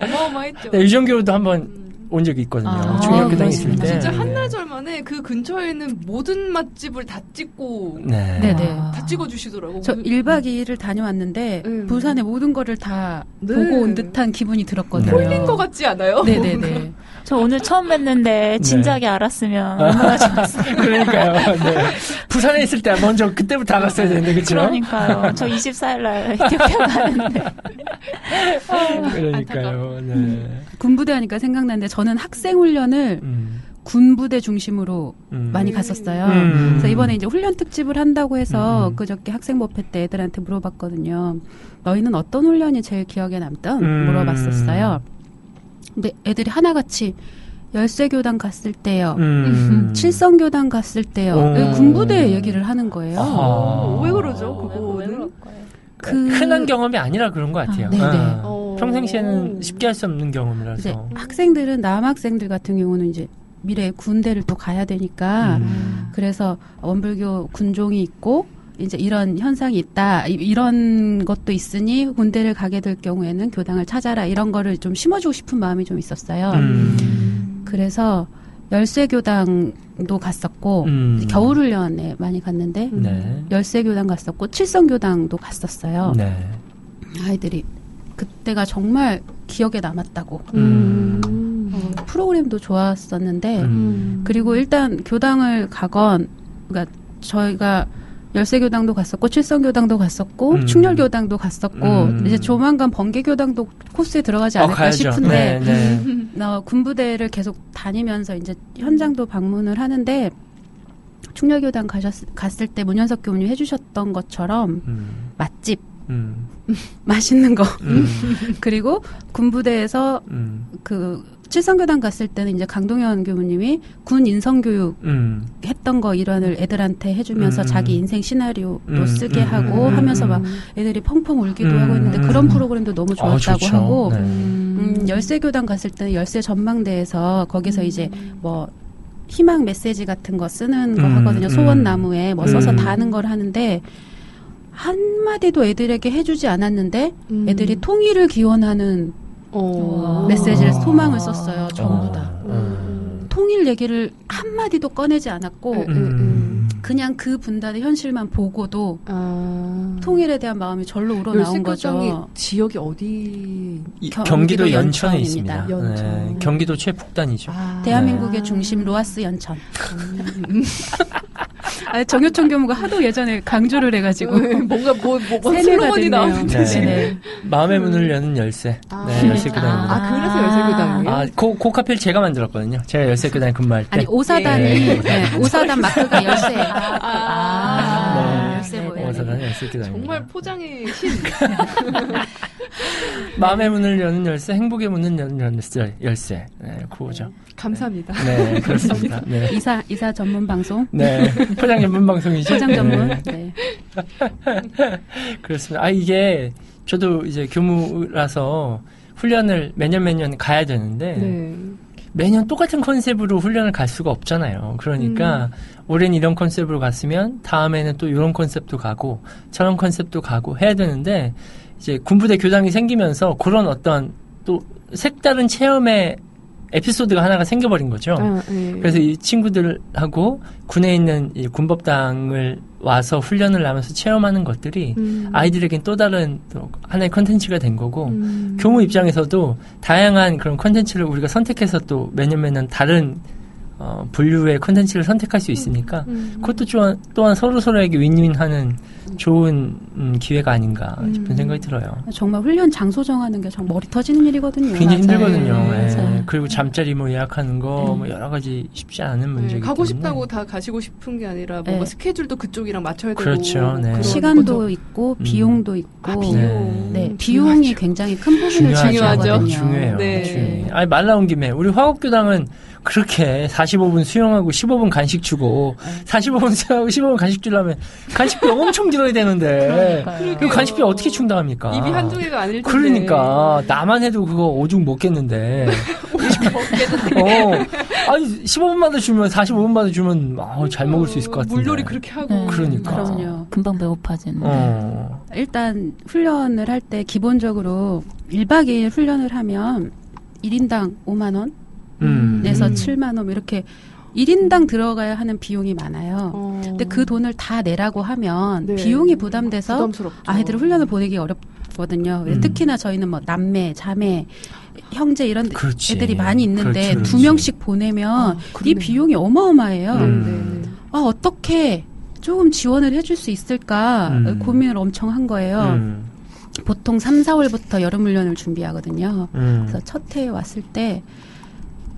어마어마했죠. 네, 유정교도 한번 온 적이 있거든요. 아, 중학교당 있을 때. 진짜 네. 한나절 만에 그 근처에 있는 모든 맛집을 다 찍고 네. 네 네. 다 찍어 주시더라고. 저 그- 1박 2일을 다녀왔는데 음. 부산의 모든 거를 다 네. 보고 온 듯한 기분이 들었거든요. 홀린 것 같지 않아요? 네 네 네. *laughs* 저 오늘 처음 뵀는데 진작에 알았으면 얼마나 좋았어요. *laughs* 그러니까요. 네. 부산에 있을 때 먼저 그때부터 알았어야 되는데 그렇죠? 그러니까요. 저 24일 날 에티오피아 가는데. 그러니까요. 네. 군부대 하니까 생각나는데 저는 학생 훈련을 음. 군부대 중심으로 음. 많이 갔었어요. 음. 그래서 이번에 이제 훈련 특집을 한다고 해서 음. 그저께 학생법회 때 애들한테 물어봤거든요. 너희는 어떤 훈련이 제일 기억에 남던? 음. 물어봤었어요. 근데 애들이 하나같이 열쇠교단 갔을 때요. 음. *laughs* 칠성교단 갔을 때요. 오. 군부대 얘기를 하는 거예요. 아하. 왜 그러죠? 왜 그거는? 그럴까요? 그 흔한 경험이 아니라 그런 것 같아요. 아, 네네. 어. 어. 평상시에는 쉽게 할 수 없는 경험이라서. 이제 학생들은 남학생들 같은 경우는 이제 미래 군대를 또 가야 되니까 음. 그래서 원불교 군종이 있고 이제 이런 현상이 있다 이- 이런 것도 있으니 군대를 가게 될 경우에는 교당을 찾아라 이런 거를 좀 심어주고 싶은 마음이 좀 있었어요. 음. 그래서 열쇠 교당 도 갔었고 음. 겨울훈련에 많이 갔는데 네. 열쇠교당 갔었고 칠성교당도 갔었어요. 네. 아이들이 그때가 정말 기억에 남았다고 음. 어, 프로그램도 좋았었는데 음. 그리고 일단 교당을 가건 그러니까 저희가 열쇠교당도 갔었고 칠성교당도 갔었고 음. 충렬교당도 갔었고 음. 이제 조만간 번개교당도 코스에 들어가지 어, 않을까 가야죠. 싶은데 네, 네. 어, 군부대를 계속 다니면서 이제 현장도 방문을 하는데 충렬교당 가셨, 갔을 때 문현석 교무님 해주셨던 것처럼 음. 맛집 음. *laughs* 맛있는 거 음. *laughs* 그리고 군부대에서 음. 그 칠성교당 갔을 때는 이제 강동현 교무님이 군 인성교육 음. 했던 거 일환을 애들한테 해주면서 음. 자기 인생 시나리오로 음, 쓰게 음, 하고 음, 하면서 음. 막 애들이 펑펑 울기도 음, 하고 했는데 음. 그런 프로그램도 너무 어, 좋았다고 좋죠. 하고 네. 음, 열쇠교당 갔을 때는 열쇠 전망대에서 거기서 이제 뭐 희망 메시지 같은 거 쓰는 거 음, 하거든요. 음. 소원나무에 뭐 써서 음. 다는 걸 하는데 한마디도 애들에게 해주지 않았는데 음. 애들이 통일을 기원하는 어. 메시지를 아. 소망을 썼어요. 전부 다. 음. 통일 얘기를 한 마디도 꺼내지 않았고 음, 음. 그냥 그 분단의 현실만 보고도 아. 통일에 대한 마음이 절로 우러나온 거죠. 지역이 어디? 이- 경기도 경기도 연천에. 있습니다. 연천. 네. 경기도 최북단이죠. 아. 대한민국의 중심 로아스 연천. *laughs* 아, 정효천 교무가 하도 예전에 강조를 해가지고 뭔가 뭐 뭐가 슬로건이 됐네요. 나오는데 네. 네. 마음의 문을 여는 열쇠. 아. 네, 열쇠교당입니다. 아, 그래서 열쇠교당이에요? 아, 고, 고 카필 제가 만들었거든요. 제가 열쇠 교단에 근무할 때. 아니 오사단이 네. 네, 오사단 마크가 열쇠. 아, 네. 열쇠 뭐예요? 오사단 열쇠교단입니다. 정말 포장의 *laughs* 신. 마음의 문을 여는 열쇠, 행복의 문을 여는 열쇠. 열쇠. 네, 그거죠. 감사합니다. 네, 그렇습니다. 네. 이사 이사 전문 방송 네. 포장 전문 방송이죠. 포장 전문. 네. 네. *laughs* 그렇습니다. 아, 이게 저도 이제 교무라서 훈련을 매년 매년 가야 되는데 네. 매년 똑같은 컨셉으로 훈련을 갈 수가 없잖아요. 그러니까 올해는 이런 컨셉으로 갔으면 다음에는 또 이런 컨셉도 가고 저런 컨셉도 가고 해야 되는데 이제 군부대 교당이 생기면서 그런 어떤 또 색다른 체험의 에피소드가 하나가 생겨버린 거죠. 아, 네. 그래서 이 친구들하고 군에 있는 이 군법당을 와서 훈련을 하면서 체험하는 것들이 음. 아이들에겐 또 다른 또 하나의 컨텐츠가 된 거고 음. 교무 입장에서도 다양한 그런 컨텐츠를 우리가 선택해서 또 매년 매년 다른 어, 분류의 컨텐츠를 선택할 수 있으니까 음. 그것도 또한, 또한 서로 서로에게 윈윈하는 좋은 음, 기회가 아닌가 싶은 음. 생각이 들어요. 정말 훈련 장소 정하는 게정 머리 터지는 일이거든요. 굉장히 맞아요. 힘들거든요. 네, 예. 맞아요. 그리고 잠자리 뭐 예약하는 거 네. 뭐 여러 가지 쉽지 않은 네, 문제이기 가고 때문에 싶다고 다 가시고 싶은 게 아니라 뭔가 네. 스케줄도 그쪽이랑 맞춰야 되고 그렇죠, 네. 시간도 것도- 있고 음. 비용도 있고 아, 비용. 네. 네, 비용이. 굉장히 큰 부분을 중요하죠. 중요해요. 네. 중요해. 아니 말 나온 김에 우리 화곡교당은 그렇게 45분 수영하고 15분 간식 주고 네. 45분 수영하고 15분 간식 주려면 간식비 엄청 들어야 되는데 그 간식비 어떻게 충당합니까? 입이 한두 개가 아닐 텐데 그러니까 나만 해도 그거 오죽 먹겠는데. *laughs* 어. 아니 15분마다 주면 45분마다 주면 아, 잘 먹을 수 있을 것 같은데. 물놀이 그렇게 하고 네. 그러니까. 그럼요. 금방 배고파지는. 어. 일단 훈련을 할 때 기본적으로 1박 2일 훈련을 하면 1인당 5만 원 음. 내서 음. 7만 원 이렇게 1인당 들어가야 하는 비용이 많아요. 어. 근데 그 돈을 다 내라고 하면 네. 비용이 부담돼서 부담스럽죠. 아이들을 훈련을 보내기 어렵거든요. 음. 특히나 저희는 뭐 남매, 자매, 형제 이런 그렇지. 애들이 많이 있는데 그렇지, 두 그렇지. 명씩 보내면 아, 이. 비용이 어마어마해요. 음. 네. 아 어떻게 조금 지원을 해줄 수 있을까 음. 고민을 엄청 한 거예요. 음. 보통 3, 4월부터 여름 훈련을 준비하거든요. 음. 그래서 첫 해에 왔을 때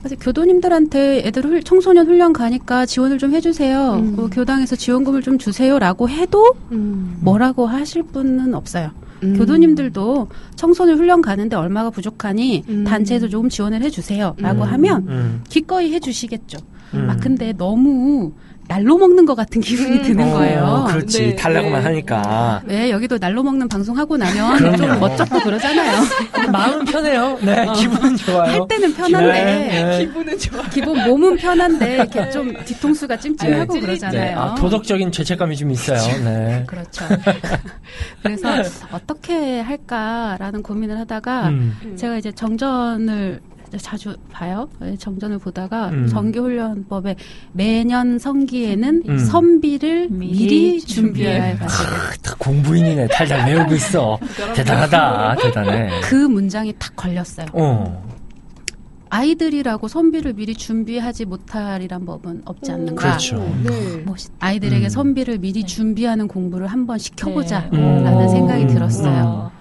그래서 교도님들한테 애들 훌- 청소년 훈련 가니까 지원을 좀 해주세요. 음. 어, 교당에서 지원금을 좀 주세요라고 해도 음. 뭐라고 하실 분은 없어요. 음. 교도님들도 청소년 훈련 가는데 얼마가 부족하니 음. 단체에서 조금 지원을 해주세요라고 음. 하면 음. 기꺼이 해주시겠죠. 음. 아 근데 너무 날로 먹는 것 같은 기분이 음. 드는 어, 거예요. 그렇지. 네, 달라고만 네. 하니까. 왜 여기도 날로 먹는 방송 하고 나면 그럼요. 좀 멋쩍고 그러잖아요. *laughs* 마음은 편해요. 네, 기분은 좋아요. 할 때는 편한데 네, 네. 기분은 좋아. 기본 몸은 편한데 이렇게 좀 뒤통수가 찜찜하고 네. 그러잖아요. 네, 아, 도덕적인 죄책감이 좀 있어요. 네. *laughs* 그렇죠. *laughs* 그래서 어떻게 할까라는 고민을 하다가 음. 제가 이제 정전을 자주 봐요. 네, 정전을 보다가 음. 정기훈련법에 매년 성기에는 음. 선비를 미리, 미리 준비해야 해가지고 크, 다 공부인이네. 달달 외우고 있어. 대단하다. 대단해. 그 문장이 딱 걸렸어요. 어. 아이들이라고 선비를 미리 준비하지 못하리란 법은 없지 않는가. 그렇죠. 네. 뭐 아이들에게 음. 선비를 미리 준비하는 공부를 한번 시켜보자 네. 라는 음. 생각이 음. 들었어요.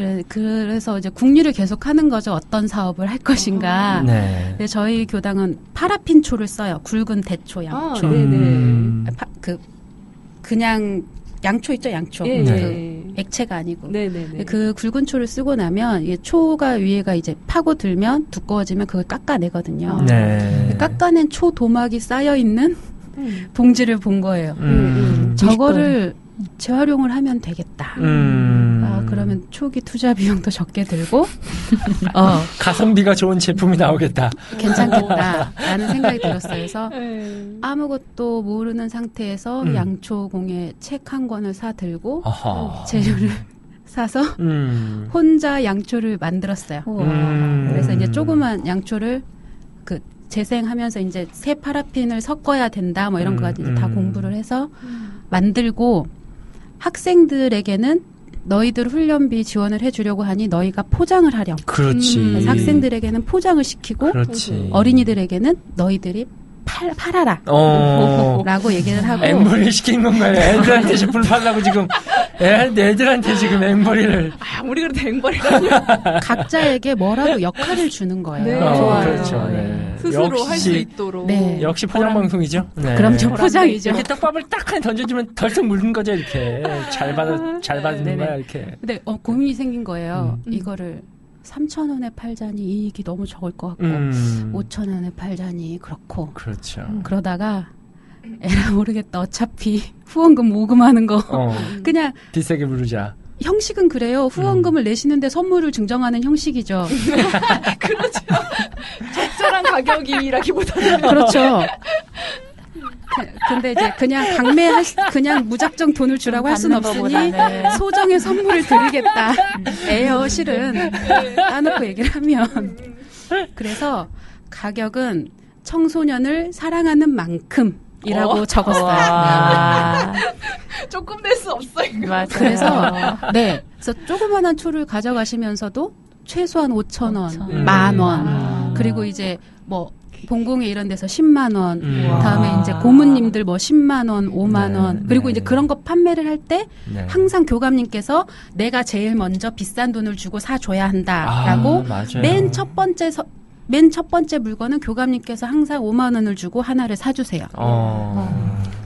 그래, 그래서 이제 국리를 계속 하는 거죠. 어떤 사업을 할 것인가. 네. 근데 저희 교당은 파라핀 초를 써요. 굵은 대초, 아, 양초. 네네. 음. 파- 그 그냥 양초 있죠, 양초. 예, 그 예. 액체가 아니고. 네네네. 그 굵은 초를 쓰고 나면 이게 초가 위에가 이제 파고 들면 두꺼워지면 그걸 깎아내거든요. 네. 깎아낸 초 도막이 쌓여 있는 음. 봉지를 본 거예요. 음. 저거를 재활용을 하면 되겠다. 음. 아, 그러면 초기 투자 비용도 적게 들고, *laughs* 어, 가성비가 좋은 제품이 나오겠다. 괜찮겠다라는 *laughs* 생각이 들었어요. 그래서 네. 아무것도 모르는 상태에서 음. 양초공예 책 한 권을 사 들고. 재료를 *laughs* 사서 음. 혼자 양초를 만들었어요. 음. 그래서 이제 조그만 양초를 그 재생하면서 이제 새 파라핀을 섞어야 된다 뭐 이런 음, 거까지 이제 다 음. 공부를 해서 만들고 학생들에게는 너희들 훈련비 지원을 해주려고 하니 너희가 포장을 하렴. 그렇지. 음. 그래서 학생들에게는 포장을 시키고 그렇지. 어린이들에게는 너희들이 팔, 팔아라. 어. 라고 얘기를 하고 엠버리 시킨 건가요? 애들한테 제품을 팔라고 지금 애, 애들한테 지금 엠버리를 아, 우리 그래도 앵벌이라뇨. *laughs* 각자에게 뭐라도 역할을 주는 거예요. 네. 어, 좋아요. 그렇죠. 네. 스스로 할수 역시 있도록. 네. 역시 포장 방송이죠. 네. 그럼 저 포장이죠. 이렇게 떡밥을 딱한 던져주면 덜썩 물는 거죠 이렇게 잘 받아 잘 받는 네네. 거야 이렇게. 근데 어, 고민이 생긴 거예요. 음. 이거를 3천 원에 팔자니 이익이 너무 적을 것 같고 음. 5천 원에 팔자니 그렇고 그렇죠. 그러다가 에라 모르겠다. 어차피 후원금 모금하는 거 어 *laughs* 그냥 비싸게 부르자. 형식은 그래요. 후원금을 내시는데 선물을 증정하는 형식이죠. *laughs* 적절한 가격이라기보다는. 그렇죠. 그- 근데 이제 그냥 강매할 수- 그냥 무작정 돈을 주라고 할 수는 없으니 거보다는. 소정의 선물을 드리겠다. 에요 실은 따놓고 얘기를 하면 그래서 가격은 청소년을 사랑하는 만큼 이라고 어? 적었어요. 와. *laughs* 조금 낼 수 없어, 이거. 맞아. 그래서 네, 그래서 조그만한 초를 가져가시면서도 최소한 5천 원. 음. 만 원, 아. 그리고 이제 뭐 봉공회 이런 데서 10만 원, 음. 다음에 이제 고문님들 뭐 10만 원, 5만 네, 원, 그리고 네. 이제 그런 거 판매를 할때 네. 항상 교감님께서 내가 제일 먼저 비싼 돈을 주고 사줘야 한다라고 아, 맞아요. 맨첫 번째 서, 맨 첫 번째 물건은 교감님께서 항상 5만 원을 주고 하나를 사주세요. 어.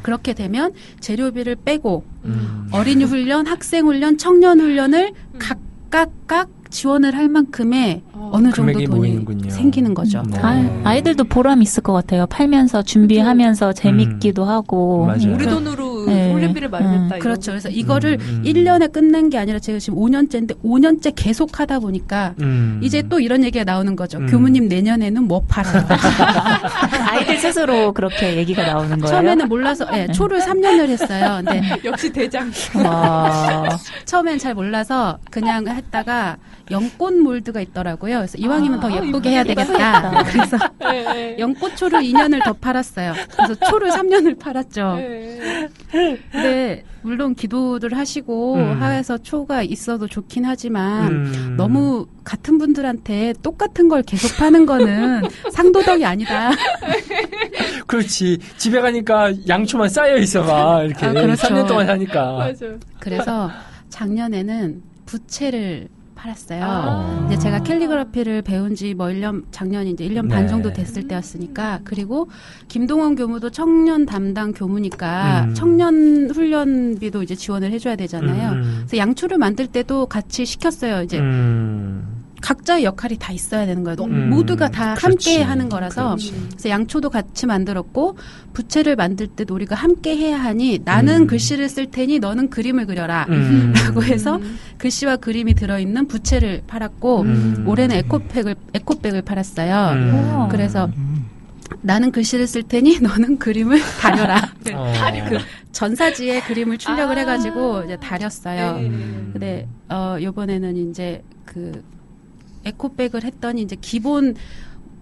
그렇게 되면 재료비를 빼고 음. 어린이 훈련, 학생 훈련, 청년 훈련을 각각각 지원을 할 만큼의 어, 어느 정도 돈이 모이는군요. 생기는 거죠. 네. 아, 아이들도 보람 있을 것 같아요. 팔면서 준비하면서 재밌기도 하고. 맞아요. 우리 돈으로 네. 훈련비를 많이 음, 그렇죠. 거. 그래서 이거를 음, 음. 1년에 끝낸 게 아니라 제가 지금 5년째인데 5년째 계속 하다 보니까 음. 이제 또 이런 얘기가 나오는 거죠. 음. 교무님 내년에는 뭐 팔아요? *laughs* 아이들 스스로 그렇게 얘기가 나오는 거예요. 처음에는 몰라서 예, 초를 3년을 했어요. 근데 *laughs* 역시 대장. 와. 처음엔 잘 몰라서 그냥 했다가 연꽃 몰드가 있더라고요. 그래서 이왕이면 더 아, 예쁘게 해야 되겠다. 그래서 네, 연꽃 초를 2년을 더 팔았어요. 그래서 초를 3년을 팔았죠. 네. 근데 물론 기도들 하시고 음. 하에서 초가 있어도 좋긴 하지만 음. 너무 같은 분들한테 똑같은 걸 계속 파는 거는 *laughs* 상도덕이 아니다. 그렇지. 집에 가니까 양초만 쌓여 있어 막 이렇게 아, 그렇죠. 3년 동안 하니까. 맞아. 그래서 작년에는 부채를 팔았어요. 아. 이제 제가 캘리그라피를 배운 지 뭐 1년, 작년이 이제 1년 반 네. 정도 됐을 때였으니까, 그리고 김동원 교무도 청년 담당 교무니까 음. 청년 훈련비도 이제 지원을 해줘야 되잖아요. 음, 그래서 양초를 만들 때도 같이 시켰어요. 이제 음. 각자의 역할이 다 있어야 되는 거예요. 음. 모두가 다 그렇지. 함께 하는 거라서. 그렇지. 그래서 양초도 같이 만들었고 부채를 만들 때 우리가 함께 해야 하니 나는 음. 글씨를 쓸 테니 너는 그림을 그려라. 음. 라고 해서 글씨와 그림이 들어있는 부채를 팔았고 음. 올해는 에코백을 에코백을 팔았어요. 음. 그래서 나는 글씨를 쓸 테니 *laughs* 너는 그림을 다려라. 어. *laughs* 그 전사지에 그림을 출력을 아. 해가지고 이제 다렸어요. 네. 음. 근데 어 요번에는 이제 그 에코백을 했더니 이제 기본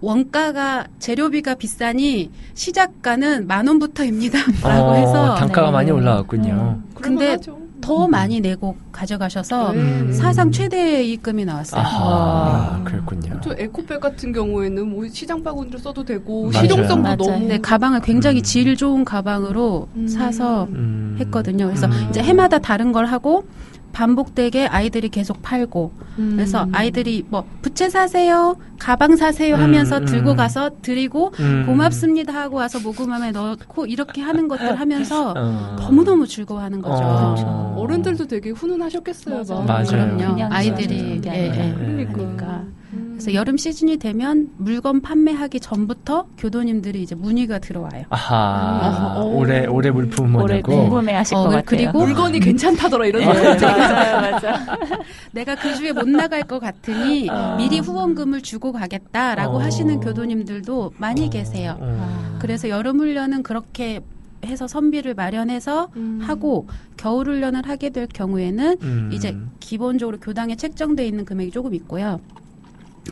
원가가 재료비가 비싸니 시작가는 만 원부터입니다라고 *laughs* 어, 해서 단가가 네. 많이 올라갔군요. 근데 그럴만하죠. 더 많이 내고 가져가셔서 네. 사상 최대 이익금이 나왔어요. 아하, 아. 그랬군요. 저 에코백 같은 경우에는 뭐 시장 바구니를 써도 되고 맞아요. 실용성도 맞아요. 너무 네, 가방을 굉장히 음. 질 좋은 가방으로 음. 사서 음. 했거든요. 그래서 음. 이제 해마다 다른 걸 하고 반복되게 아이들이 계속 팔고 음. 그래서 아이들이 뭐 부채 사세요, 가방 사세요 하면서 음, 들고 음. 가서 드리고 음. 고맙습니다 하고 와서 모금함에 넣고 이렇게 하는 것들 하면서 *laughs* 어. 너무너무 즐거워하는 거죠. 어. 어른들도 되게 훈훈하셨겠어요. 맞아요. 맞아요. 그럼요. 아이들이 예. 예. 그러니까. 그러니까. 음. 그래서 여름 시즌이 되면 물건 판매하기 전부터 교도님들이 이제 문의가 들어와요. 아하. 어. 올해 올해 물품 올해 뭐냐고. 궁금해하실 어, 것 같아요. 그리고 물건이 괜찮다더라 이런 네, 소리. 맞아요, 맞아요. *laughs* 내가 그 주에 못 나갈 것 같으니 아. 미리 후원금을 주고 가겠다라고 어. 하시는 교도님들도 많이 계세요. 어. 그래서 여름 훈련은 그렇게 해서 선비를 마련해서 음. 하고 겨울 훈련을 하게 될 경우에는 음. 이제 기본적으로 교당에 책정돼 있는 금액이 조금 있고요.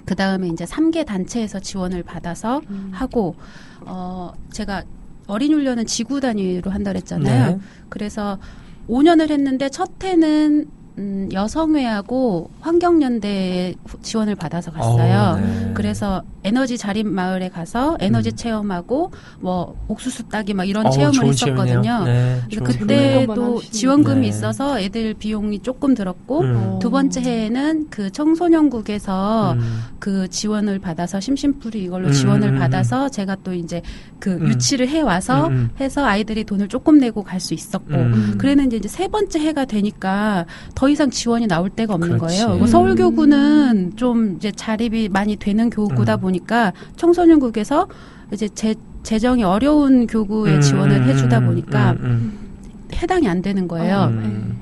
그 다음에 이제 3개 단체에서 지원을 받아서 음. 하고 어 제가 어린 훈련은 지구 단위로 한다 그랬잖아요. 네. 그래서 5년을 했는데 첫 해는 음, 여성회하고 환경연대에 후- 지원을 받아서 갔어요. 어, 네. 그래서 에너지 자립 마을에 가서 에너지 음. 체험하고 뭐 옥수수 따기 막 이런 어우, 체험을 좋은 했었거든요. 네, 그래서 그때 그때도. 지원금이 네. 있어서 애들 비용이 조금 들었고 음. 두 번째 해에는 그 청소년국에서 음. 그 지원을 받아서 심심풀이 이걸로 음, 지원을 음, 음. 받아서 제가 또 이제 그 음. 유치를 해 와서. 해서 아이들이 돈을 조금 내고 갈 수 있었고 음. 그랬는데 이제 세 번째 해가 되니까 더 이상 지원이 나올 데가 없는 그렇지. 거예요. 그리고 음. 서울 교구는 좀 이제 자립이 많이 되는 교구다 음. 보니까 청소년국에서 이제 재, 재정이 어려운 교구에 음, 지원을 해주다 음, 보니까 음, 해당이 안 되는 거예요. 음.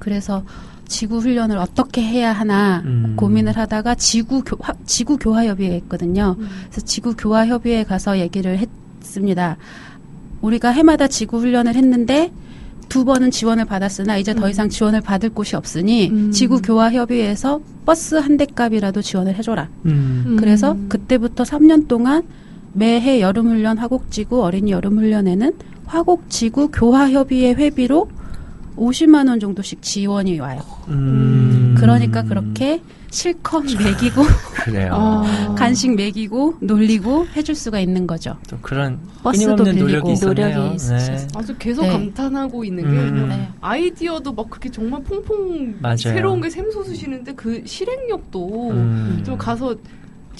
그래서 지구 훈련을 어떻게 해야 하나 음. 고민을 하다가 지구 교 화- 지구 교화 협의회 있거든요. 음. 그래서 지구 교화 협의회에 가서 얘기를 했습니다. 우리가 해마다 지구 훈련을 했는데 두 번은 지원을 받았으나 이제 더 이상 지원을 받을 곳이 없으니 음. 지구 교화 협의회에서 버스 한 대 값이라도 지원을 해줘라. 음. 그래서 그때부터 3년 동안 매해 여름훈련 화곡지구 어린이 여름훈련에는 화곡지구 교화협의회 회비로 50만 원 정도씩 지원이 와요. 음. 그러니까 그렇게 실컷 먹이고 그래요. 아. 간식 먹이고 놀리고 해줄 수가 있는 거죠. 또 그런 버스도 빌리고 노력이 있으셨어요. 아주 계속 네. 감탄하고 있는 게 음. 네. 아이디어도 막 그렇게 정말 퐁퐁 맞아요. 새로운 게 샘솟으시는데 그 실행력도 음. 좀 가서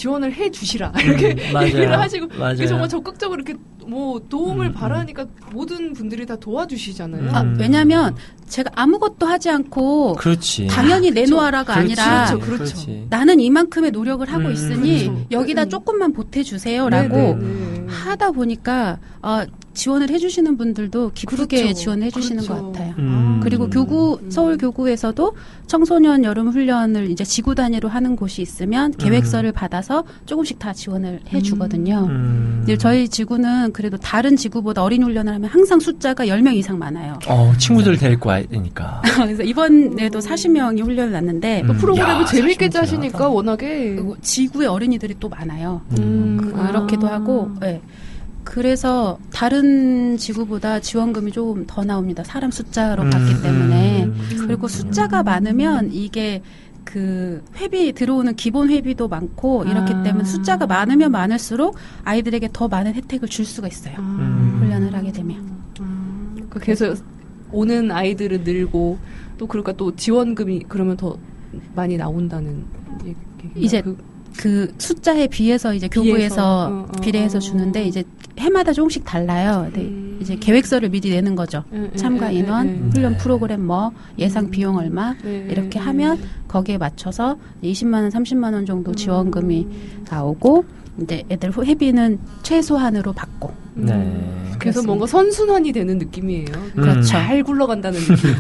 지원을 해 주시라 *laughs* 이렇게 음. 얘기를 하시고 맞아요. 이게 정말 적극적으로 이렇게 뭐 도움을 음, 바라니까 모든 분들이 다 도와주시잖아요. 아, 음. 왜냐면 제가 아무것도 하지 않고 그렇지. 당연히 그쵸. 내놓아라가 그렇지. 아니라 그렇죠, 그렇죠. 그렇지. 나는 이만큼의 노력을 하고 음, 있으니 그렇죠. 여기다 음. 조금만 보태주세요라고 네네네. 하다 보니까 어, 지원을 해주시는 분들도 기쁘게 그렇죠. 지원을 해주시는 그렇죠. 것 같아요. 음. 그리고 교구 음. 서울 교구에서도 청소년 여름 훈련을 이제 지구 단위로 하는 곳이 있으면 계획서를 받아서 조금씩 다 지원을 해주거든요. 음. 근데 저희 지구는 그래도 다른 지구보다 어린 훈련을 하면 항상 숫자가 10명 이상 많아요. 어, 친구들 데리고 와야 되니까. *laughs* 그래서 이번에도 40명이 훈련을 났는데 또 음. 프로그램을 야, 재밌게 짜시니까 워낙에 그리고 지구의 어린이들이 또 많아요. 음, 그렇기도 아. 하고, 예. 그래서 다른 지구보다 지원금이 조금 더 나옵니다. 사람 숫자로 봤기 음, 때문에. 음. 그리고 숫자가 많으면 이게 그 회비 들어오는 기본 회비도 많고 이렇기 아. 때문에 숫자가 많으면 많을수록 아이들에게 더 많은 혜택을 줄 수가 있어요. 음. 훈련을 하게 되면. 그 그래서 오는 아이들은 늘고 또 그러니까 또 지원금이 그러면 더 많이 나온다는 얘기. 이제 그 숫자에 비해서 이제 교부에서 어, 어, 비례해서 어. 주는데 이제 해마다 조금씩 달라요. 네, 음. 이제 계획서를 미리 내는 거죠. 예, 예, 참가 예, 인원, 예, 예. 훈련 네. 프로그램 뭐, 예상 음. 비용 얼마 네, 이렇게 예, 하면 예. 거기에 맞춰서 20만 원, 30만 원 정도 지원금이 음. 나오고 이제 애들 후- 회비는 최소한으로 받고 음. 네. 그래서 그렇습니다. 뭔가 선순환이 되는 느낌이에요. 그렇죠. 잘 굴러간다는 느낌.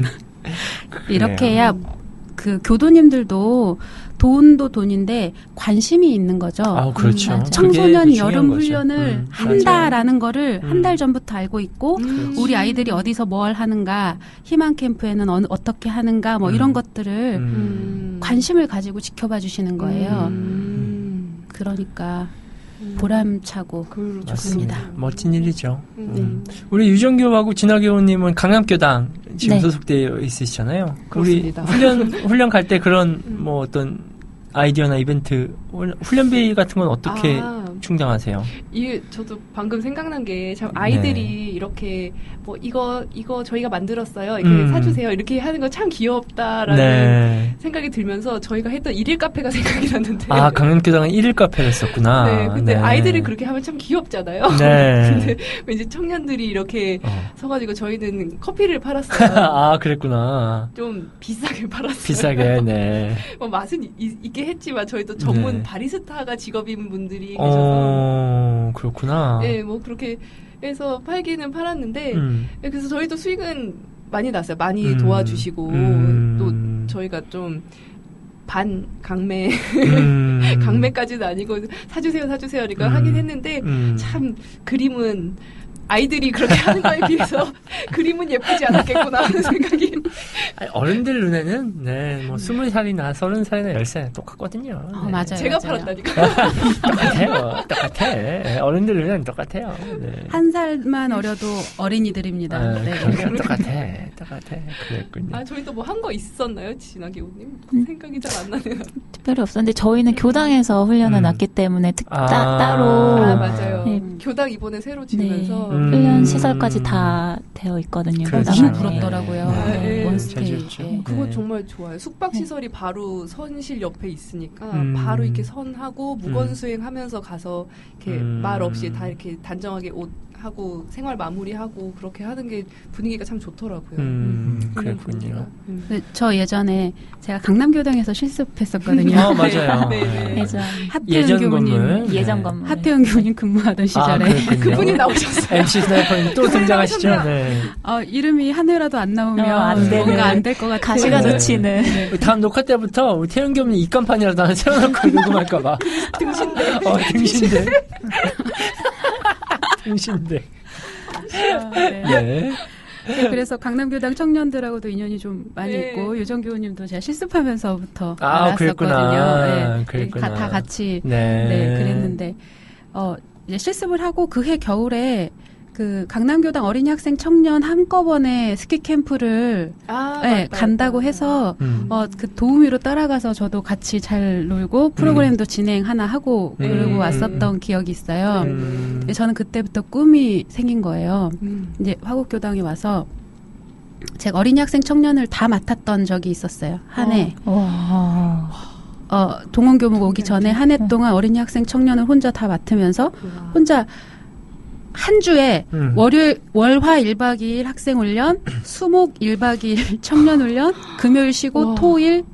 *laughs* 이렇게 해야 그 교도님들도 돈도 돈인데 관심이 있는 거죠. 아, 그렇죠. 음, 청소년 여름 거죠. 훈련을 음, 한다라는 거를 한 음. 달 전부터 알고 있고 음. 우리 아이들이 어디서 뭘 하는가 희망 캠프에는 어느, 어떻게 하는가 뭐 음. 이런 것들을 음. 음. 관심을 가지고 지켜봐 주시는 거예요. 음. 그러니까 음. 보람차고 그렇죠. 좋습니다. 멋진 일이죠. 음. 음. 우리 유정교하고 진학교님은 강남교당 지금 네. 소속되어 있으시잖아요. 그렇습니다. 우리 훈련 훈련 갈 때 그런 음. 뭐 어떤 아이디어나 이벤트 훈- 훈련비 같은 건 어떻게 아, 충당하세요? 이게 저도 방금 생각난 게 참 아이들이 네. 이렇게 뭐 이거 이거 저희가 만들었어요. 이렇게 음. 사주세요. 이렇게 하는 거 참 귀엽다라는 네. 생각이 들면서 저희가 했던 일일 카페가 *laughs* 생각이 났는데. 아 강남교당은 1일 카페를 했었구나. 네, 근데 아이들이 그렇게 하면 참 귀엽잖아요. 네. *laughs* 근데 왠지 청년들이 이렇게 어. 서가지고 저희는 커피를 팔았어요. *laughs* 아 그랬구나. 좀 비싸게 팔았어요. 비싸게 네. 뭐 맛은 이- 이- 있게 했지만 저희도 전문 네. 바리스타가 직업인 분들이 계셔서 어 그렇구나. 네, 뭐 그렇게 해서 팔기는 팔았는데 음. 네, 그래서 저희도 수익은 많이 났어요. 많이 음. 도와주시고 음. 또 저희가 좀 반 강매 음. *laughs* 강매까지는 아니고 사주세요 사주세요 그러니까 음. 하긴 했는데 음. 참 그림은 아이들이 그렇게 하는 거에 비해서 *laughs* 그림은 예쁘지 않았겠구나 하는 생각이 아니, 어른들 눈에는 네, 뭐 스물 살이나 서른 살이나 열살 똑같거든요. 어, 네. 맞아요. 제가 맞아요. 팔았다니까. *laughs* 똑같아요. 똑같아. 네, 어른들 눈에는 똑같아요. 네. 한 살만 어려도 어린이들입니다. 아, 네. 그러니까 똑같아. 똑같아. 그랬군요. 아 저희도 뭐한 거 있었나요, 진하게 우님? 음. 생각이 잘 안 나네요. 특별히 없었는데 저희는 교당에서 훈련을 음. 났기 때문에 특, 아. 따, 따로 아 맞아요. 네. 교당 이번에 새로 지으면서 음. 훈련 시설까지 다 되어 있거든요. 그렇죠. 너무 교당에. 부럽더라고요. 네. 네, 네. 원스테이. 잘 네. 그거 네. 정말 좋아요. 숙박 시설이 바로 선실 옆에 있으니까 음. 바로 이렇게 선하고 무건 음. 수행하면서 가서 이렇게 음. 말 없이 다 이렇게 단정하게 옷 하고 생활 마무리하고 그렇게 하는 게 분위기가 참 좋더라고요. 음, 훈련 그랬군요. 분위기가. 음. 네, 저 예전에 제가 강남교당에서 실습했었거든요. 어, 맞아요. *laughs* 네, 네. 예전 하태현 예전 교부님, 건물. 예전 네. 건물. 하태현 교부님 근무하던 아, 시절에 그랬군요. 그분이 나오셨어요. *laughs* MC 스나이퍼님 또 등장하시죠? 네. 어, 이름이 한 회라도 안 나오면 어, 안. 뭔가 안 될 것 같아요. 가시가 네. 놓치는. 우리 다음 녹화 때부터 우리 태연기 없는 입간판이라도 하나 *laughs* 세워놓고 녹음할까봐. 등신대. 어, 등신대. 등신대. 아, 네. 네. 네, 그래서 강남교당 청년들하고도 인연이 좀 많이 네. 있고 유정 교우님도 제가 실습하면서부터 아, 알았었거든요. 그랬구나. 네, 그랬구나. 다, 다 같이 네. 네, 그랬는데 어 이제 실습을 하고 그해 겨울에 그 강남교당 어린이 학생 청년 한꺼번에 스키 캠프를 아, 네, 맞다, 간다고 맞다. 해서 음. 어 그 도우미로 따라가서 저도 같이 잘 놀고 프로그램도 진행 하나 하고 음. 그러고 음. 왔었던 기억이 있어요. 음. 저는 그때부터 꿈이 생긴 거예요. 음. 이제 화곡교당에 와서 제가 어린이 학생 청년을 다 맡았던 적이 있었어요. 한 해. 와. 어, 동원교무가 오기 전에 한 해 동안 어린이 학생 청년을 혼자 다 맡으면서. 혼자 한 주에 음. 월요일, 월화 1박 2일 학생 훈련, *clears throat* 수목 1박 2일 청년 훈련, 금요일 쉬고 와. 토일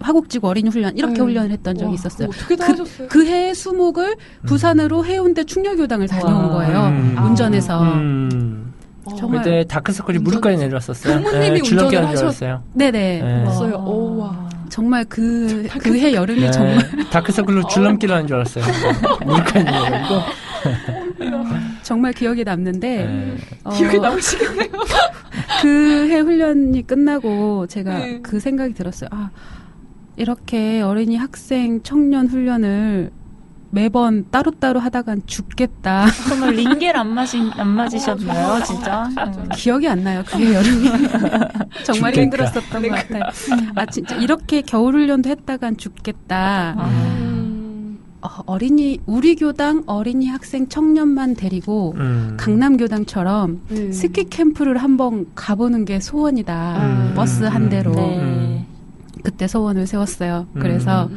화곡지구 어린이 훈련 이렇게 네. 훈련을 했던 적이 와, 있었어요. 그거 어떻게 다 그- 하셨어요? 그 해에 수목을 부산으로 해운대 충녀교당을 다녀온 와. 거예요. 음. 운전해서. 음. 어, 정말 그때 다크서클이 무릎까지 내려왔었어요. 부모님이 하는 운전을 줄 하셨- 알았어요. 네네. 네. 있어요. 오, 와. 정말 그, 그 해 여름이 네. 정말 다크서클로 줄넘기를 하는 줄 알았어요. *laughs* 무릎까지 내려가지고. 정말 기억에 남는데 네. 어, 기억에 남으시겠네요. *laughs* 그 해 훈련이 끝나고 제가 네. 그 생각이 들었어요. 아 이렇게 어린이 학생 청년 훈련을 매번 따로따로 하다간 죽겠다. *laughs* 정말 링겔 안 마시 안 맞으셨나요, 진짜? 음. 기억이 안 나요. 그게 여름이 *laughs* 정말 죽겠다. 힘들었었던 것 같아요. 아 진짜 이렇게 겨울 훈련도 했다간 죽겠다. 아. 음. 어, 어린이 우리 교당 어린이 학생 청년만 데리고 음. 강남 교당처럼 네. 스키 캠프를 한번 가보는 게 소원이다. 음. 버스 한 대로. 네. 음. 그때 소원을 세웠어요. 그래서 음.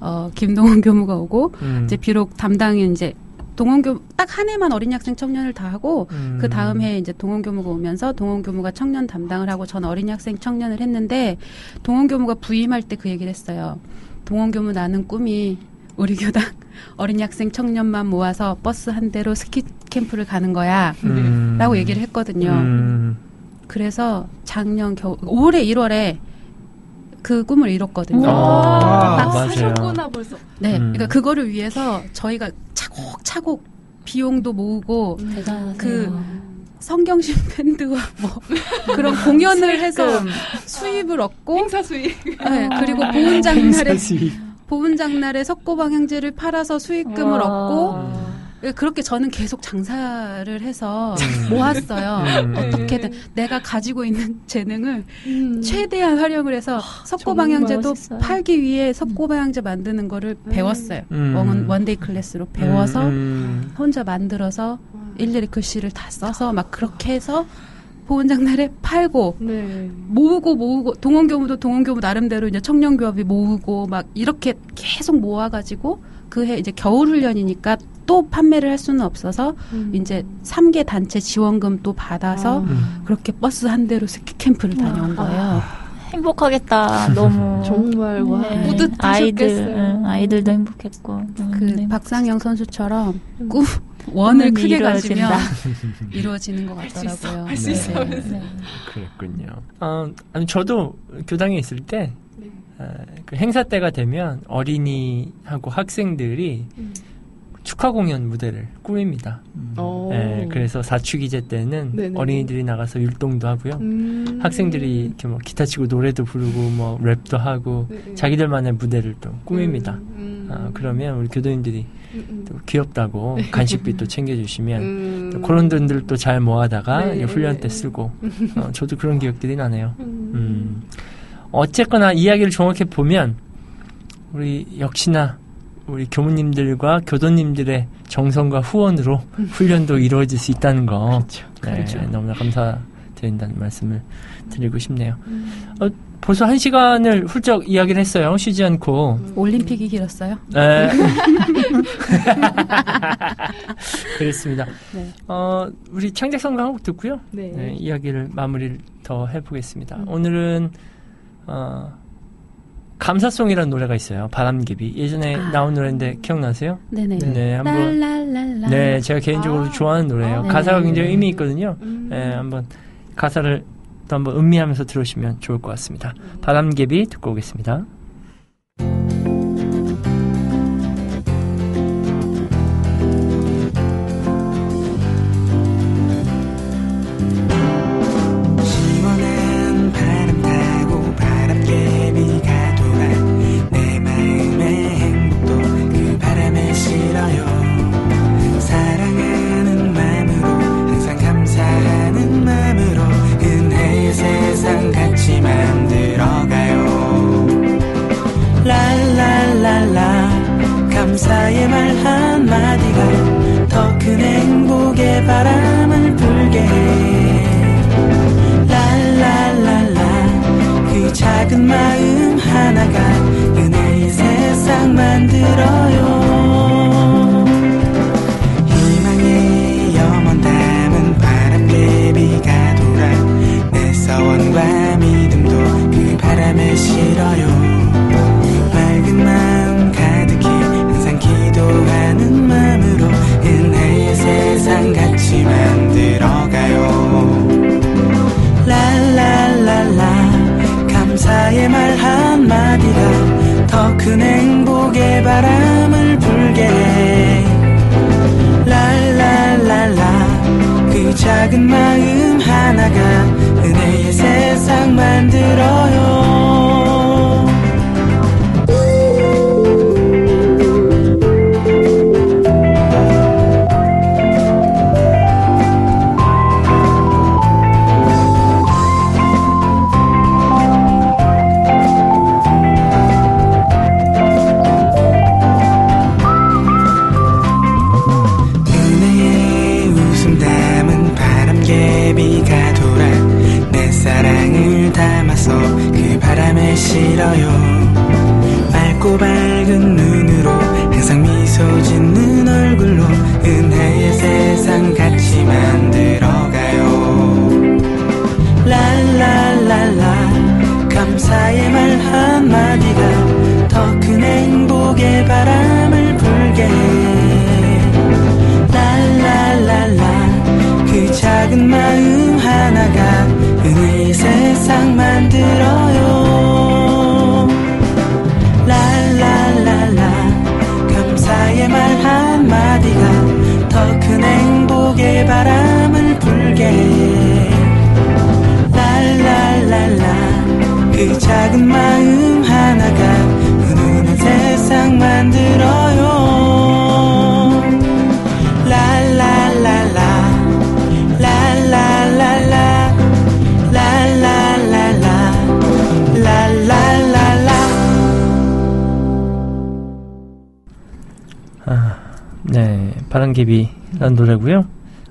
어, 김동원 *laughs* 교무가 오고 음. 이제 비록 담당이 이제 동원 교무 딱한 해만 어린 학생 청년을 다 하고 음. 그 다음 해에 이제 동원 교무가 오면서 동원 교무가 청년 담당을 하고 전 어린 학생 청년을 했는데 동원 교무가 부임할 때 그 얘기를 했어요. 동원 교무 나는 꿈이 우리 교당 어린 학생 청년만 모아서 버스 한 대로 스키 캠프를 가는 거야. 음. 라고 얘기를 했거든요. 음. 그래서 작년 겨울 올해 1월에 그 꿈을 이뤘거든요. 아, 아, 맞아요. 사셨구나 벌써. 네, 음. 그러니까 그거를 위해서 저희가 차곡차곡 비용도 모으고 대단하세요. 그 성경신 밴드와 뭐 *laughs* 그런 공연을 해서 수입을 얻고 행사 수익. 네, 그리고 보은 장날에 사실. 보은 장날에 석고방향제를 팔아서 수익금을 와. 얻고 예, 그렇게 저는 계속 장사를 해서 음. 모았어요. 음. 어떻게든 내가 가지고 있는 *laughs* 재능을 음. 최대한 활용을 해서 석고방향제도 멋있어요. 팔기 위해 석고방향제 만드는 거를 배웠어요. 음. one, one-day class로 배워서 음. 혼자 만들어서 일일이 글씨를 다 써서 막 그렇게 해서 보훈장날에 팔고 네. 모으고 모으고 동원교무도 동원교무 나름대로 이제 청년교합이 모으고 막 이렇게 계속 모아가지고 그 해 이제 겨울 훈련이니까 또 판매를 할 수는 없어서 음. 이제 3개 단체 지원금 또 받아서 음. 그렇게 버스 한 대로 스키 캠프를 다녀온 거예요. 행복하겠다. *laughs* 너무 정말 와 네. 뿌듯하셨겠어요. 아이들, 응, 아이들도 행복했고. 음, 그 네. 박상영 선수처럼 음. 꿈 원을 크게 이루어진다. 가지면 *laughs* 이루어지는 것 할수 있어, 같더라고요. 할수 네. 있어. 네. 그랬군요. 어, 아니, 저도 교당에 있을 때, 네. 어, 그 행사 때가 되면 어린이하고 학생들이 음. 축하 공연 무대를 꾸밉니다. 어. 예, 그래서 사춘기제 때는 네네네. 어린이들이 나가서 율동도 하고요. 음. 학생들이 이렇게 뭐 기타 치고 노래도 부르고 뭐 랩도 하고 네, 네. 자기들만의 무대를 또 꾸밉니다. 음, 음. 아, 그러면 우리 교도님들이 음, 음. 또 귀엽다고 *laughs* 간식비 또 챙겨주시면 음. 또 그런 돈들 또 잘 모아다가 네. 훈련 때 쓰고 *laughs* 어, 저도 그런 기억들이 나네요. 음. 음. 어쨌거나 이야기를 정확히 보면 우리 역시나 우리 교무님들과 교도님들의 정성과 후원으로 훈련도 이루어질 수 있다는 거 네, 그렇죠. 너무나 감사드린다는 말씀을 드리고 싶네요. 어, 벌써 한 시간을 훌쩍 이야기를 했어요. 쉬지 않고. 올림픽이 길었어요. 네. *laughs* *laughs* 그렇습니다. 네. 어, 우리 창작성가 한곡 듣고요. 네. 네, 이야기를 마무리를 더 해보겠습니다. 음. 오늘은 어, 감사송이라는 노래가 있어요. 바람개비. 예전에 아. 나온 노래인데 기억나세요? 네네. 네, 한번. 랄랄랄라. 네, 제가 개인적으로 아. 좋아하는 노래예요. 아, 가사가 네. 굉장히 의미 있거든요. 음. 네, 한번 가사를 또 한번 음미하면서 들으시면 좋을 것 같습니다. 바람개비 듣고 오겠습니다.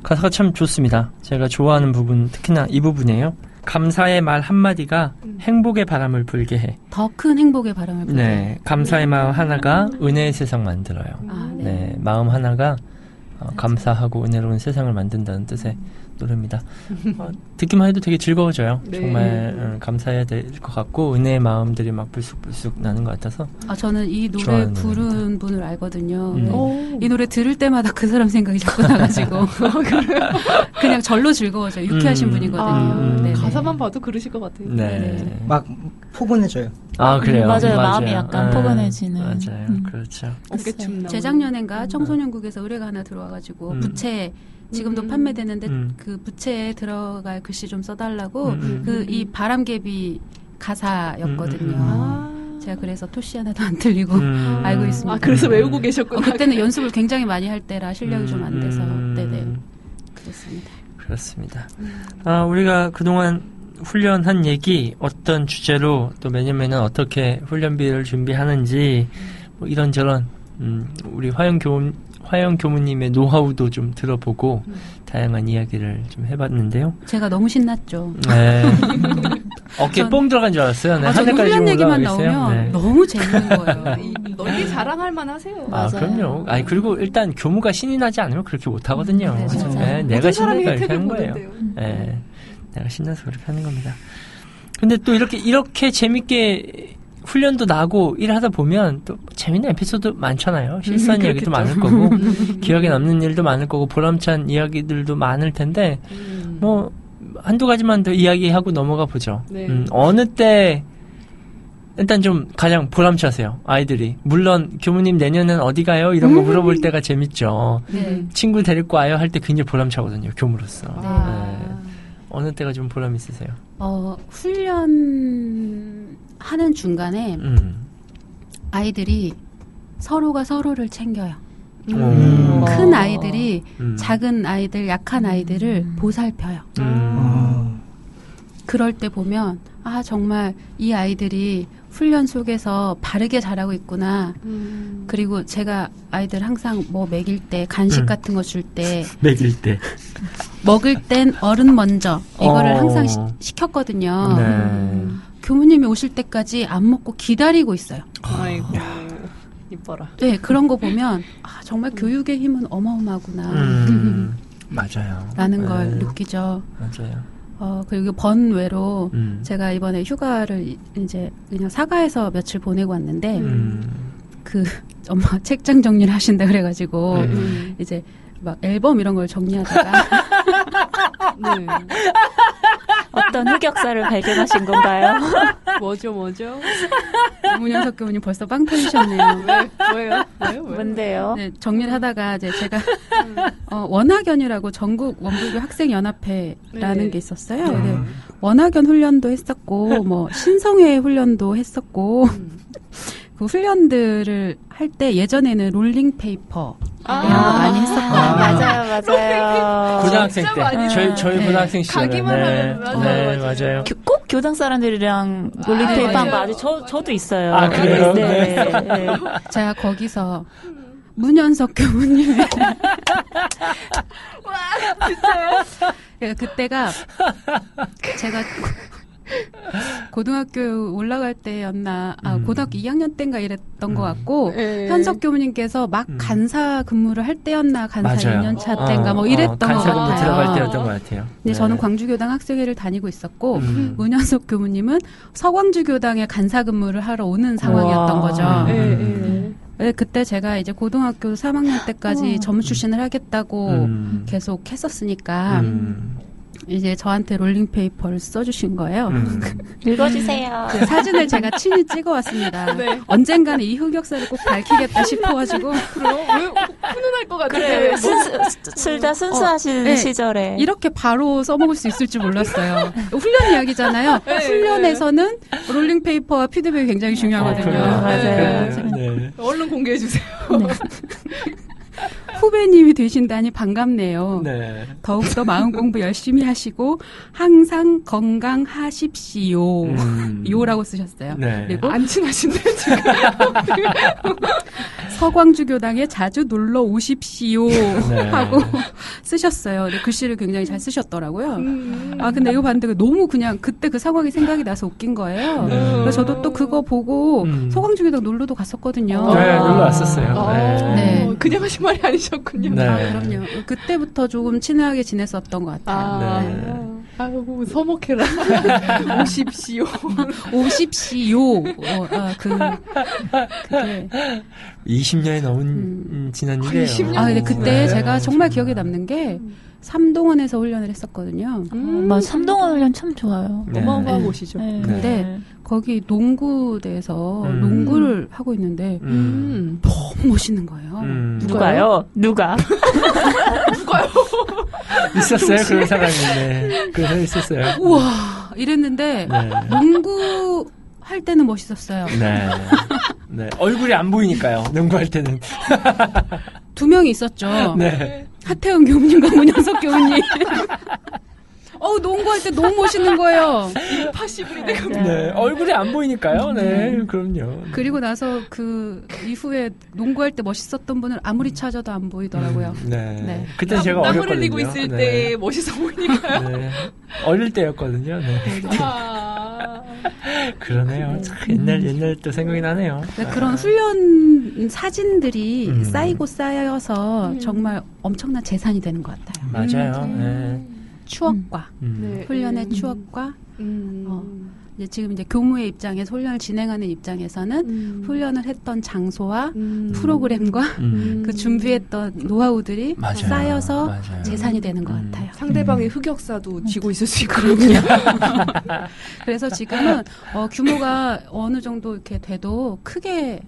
가사가 참 좋습니다. 제가 좋아하는 부분, 특히나 이 부분이에요. 감사의 말 한마디가 음. 행복의 바람을 불게 해. 더 큰 행복의 바람을 불게. 네, 감사의 마음 하나가 은혜의 세상 만들어요. 아, 네. 네, 마음 하나가 어, 감사하고 은혜로운 세상을 만든다는 뜻의 노래입니다. 어, 듣기만 해도 되게 즐거워져요. 네. 정말 음, 감사해야 될 것 같고 은혜의 마음들이 막 불쑥불쑥 나는 것 같아서 아, 저는 이 노래 부른 분을 알거든요. 음. 네. 오. 이 노래 들을 때마다 그 사람 생각이 자꾸 나가지고 *laughs* 그냥 절로 즐거워져요. 유쾌하신 음. 분이거든요. 아, 음. 네네. 가사만 봐도 그러실 것 같아요. 네. 네. 막 포근해져요. 아 그래요. 맞아요. 마음이 약간 아, 포근해지는. 맞아요. 음. 그렇죠. 어깨춤. 재작년엔가 청소년국에서 의뢰가 하나 들어와가지고 음. 부채 지금도 음. 판매되는데 음. 그 부채에 들어갈 글씨 좀 써달라고 음. 그이 바람개비 가사였거든요. 음, 음, 아. 제가 그래서 토시 하나도 안 틀리고 음. *laughs* 알고 있습니다. 아, 그래서 음. 외우고 계셨구나. 어, 그때는 연습을 굉장히 많이 할 때라 실력이 좀 안 돼서 음. 네네 그렇습니다. 그렇습니다. 아, 우리가 그동안 훈련한 얘기, 어떤 주제로 또 매년 매년 어떻게 훈련비를 준비하는지, 뭐 이런저런, 음, 우리 화영 교무, 화영 교무님의 노하우도 좀 들어보고, 음. 다양한 이야기를 좀 해봤는데요. 제가 너무 신났죠. 네. *laughs* 어깨 전- 뽕 들어간 줄 알았어요. 네, 아, 저는 훈련 얘기만. 나오면 네. 너무 재밌는 거예요. *laughs* 이 널리 자랑할 만하세요. 아, 맞아요. 그럼요. 아니, 그리고 일단 교무가 신이 나지 않으면 그렇게 못 하거든요. 네, 맞아요. 네, 내가 모든 사람이 신나니까 이렇게 하는 거예요. 보는데요. 예. 내가 신나서 그렇게 하는 겁니다. 근데 또 이렇게, 이렇게 재밌게 훈련도 나고 일하다 보면 또 재밌는 에피소드 많잖아요. 실수한 이야기도 많을 거고, *laughs* 기억에 남는 일도 많을 거고, 보람찬 이야기들도 많을 텐데, 음. 뭐, 한두 가지만 더 이야기하고 넘어가 보죠. 네. 음, 어느 때, 일단 좀 가장 보람차세요, 아이들이. 물론, 교무님 내년엔 어디 가요? 이런 거 물어볼 때가 재밌죠. 네. 친구 데리고 와요? 할 때 굉장히 보람차거든요, 교무로서. 아. 네. 어느 때가 좀 보람 있으세요? 어, 훈련 하는 중간에 음. 아이들이 서로가 서로를 챙겨요. 음. 큰 아이들이 음. 작은 아이들, 약한 아이들을 보살펴요. 음. 어, 그럴 때 보면 아 정말 이 아이들이 훈련 속에서 바르게 자라고 있구나. 음. 그리고 제가 아이들 항상 뭐 먹일 때 간식 음. 같은 거 줄 때 *laughs* 먹일 때. 먹을 땐 어른 먼저 이거를 어. 항상 시, 시켰거든요. 네. 교무님이 오실 때까지 안 먹고 기다리고 있어요. 아이고. 이뻐라. 네 그런 거 보면 아 정말 교육의 힘은 어마어마하구나. 음. *laughs* 맞아요. 라는 걸 네. 느끼죠. 맞아요. 어, 그리고 번외로 음. 제가 이번에 휴가를 이- 이제 그냥 사가에서 며칠 보내고 왔는데 음. 그 *laughs* 엄마 책장 정리를 하신다 그래가지고 음. 음. 이제 막 앨범 이런 걸 정리하다가 *laughs* 네. 어떤 흑역사를 발견하신 건가요? *laughs* 뭐죠, 뭐죠? 문현석 교수님 벌써 빵 터지셨네요. *laughs* 왜, 뭐예요? 뭐예요? 뭔데요? 네, 정리를 하다가 이제 제가 어, 원학연이라고 전국 원불교 학생 연합회라는 네. 게 있었어요. 네. 원학연 훈련도 했었고 뭐 신성회 훈련도 했었고 음. 그 훈련들을 할 때 예전에는 롤링 페이퍼 아. 이런 거 많이 했었거든요. 아, 맞아요, 맞아요. 고등학생 때. 많이 저희, 저희 네. 고등학생 시절에. 가기만 네. 하면 맞아요, 네, 맞아요. 맞아요. 교- 꼭 교당 사람들이랑 아, 롤링페이퍼 한거 맞아요. 아직 저, 저도 있어요. 아, 그래요? 네. 네. 제가 거기서 문현석 교무님의 *laughs* 진짜요? 그때가 제가 *laughs* 고등학교 올라갈 때였나 아 음. 고등학교 2학년 때인가 이랬던 것 음. 같고 네. 현석 교무님께서 막 음. 간사 근무를 할 때였나 간사 맞아요. 2년 차 어, 때인가 뭐 어, 이랬던 것 간사근무 같아요. 들어갈 때였던 것 같아요. 근데 네. 저는 광주교당 학생회를 다니고 있었고 음. 문현석 교무님은 서광주 교당에 간사 근무를 하러 오는 상황이었던 우와. 거죠. 네, 음. 네. 네, 그때 제가 이제 고등학교 3학년 때까지 우와. 전무 출신을 하겠다고 음. 계속 했었으니까 음. 이제 저한테 롤링페이퍼를 써주신 거예요. 음. *laughs* 읽어주세요. 그 사진을 제가 친히 찍어왔습니다. *laughs* 네. 언젠가는 이 흑역사를 꼭 밝히겠다 싶어가지고 *laughs* 그래요? 왜 훈훈할 것 같은데. 그래, 순수, 둘다 순수하신 어, 네. 시절에. 이렇게 바로 써먹을 수 있을 줄 몰랐어요. 훈련 이야기잖아요. 네, 훈련에서는 롤링페이퍼와 피드백이 굉장히 중요하거든요. 그래요? 맞아요. 네. 네. 얼른 공개해주세요. 후배님이 되신다니 반갑네요. 네. 더욱더 마음 공부 열심히 하시고 항상 건강하십시오. 음. 요라고 쓰셨어요. 네. 그리고 안 친하신데, 지금. *laughs* 서광주 교당에 자주 놀러 오십시오 네. 하고 쓰셨어요. 근데 글씨를 굉장히 잘 쓰셨더라고요. 음. 아 근데 이거 봤는데 너무 그냥 그때 그 상황이 생각이 나서 웃긴 거예요. 네. 그래서 저도 또 그거 보고 음. 서광주 교당 놀러도 갔었거든요. 네, 놀러 왔었어요. 어, 네. 네. 그냥 하신 말이 아니 셨군요. 네. 아, 그럼요. 그때부터 조금 친하게 지냈었던 것 같아요. 아, 네. 아이고 서먹해라. *laughs* 오십시오. 오십시오. 어, 아, 그, 그게. 20년이 넘은 음. 음, 지난 일이에요. 20년 아, 근데 그때 네. 제가 정말 기억에 남는 게 삼동원에서 훈련을 했었거든요. 음. 맞아, 삼동원 훈련 참 좋아요. 네. 어마어마한 네. 곳이죠. 네. 근데 거기 농구대에서 음. 농구를 하고 있는데 음. 너무 멋있는 거예요. 음. 누가요? 누가? *laughs* 있었어요 그런 사람이 네. 그래서 있었어요. 우와 이랬는데 네. 농구 할 때는 멋있었어요. 네. 네. 얼굴이 안 보이니까요. 농구할 때는. 두 명이 있었죠. 네. 하태영 교무님과 문현석 교무님. *laughs* 어우 농구할 때 너무 멋있는 거예요. 파시브리 내가 네. 얼굴이 안 보이니까요. 네. 그럼요. 그리고 나서 그 이후에 농구할 때 멋있었던 분을 아무리 찾아도 안 보이더라고요. 음, 네. 네. 그때 제가 땀 어렸거든요. 흘리고 있을 네. 때 멋있어 보이니까. 네. 어릴 때였거든요. 네. 아. 그러네요. 참 옛날 옛날 또 생각이 나네요. 그런 훈련 사진들이 음. 쌓이고 쌓여서 음. 정말 엄청난 재산이 되는 것 같아요. 맞아요. 네. 추억과 음. 네. 훈련의 음. 추억과 음. 어. 이제 지금 이제 교무의 입장에서 훈련을 진행하는 입장에서는 음. 훈련을 했던 장소와 음. 프로그램과 음. *laughs* 그 준비했던 노하우들이 맞아요. 쌓여서 맞아요. 재산이 되는 것 음. 같아요. 상대방의 음. 흑역사도 쥐고 있을 수 있고. *laughs* 그래서 지금은 어, 규모가 어느 정도 이렇게 돼도 크게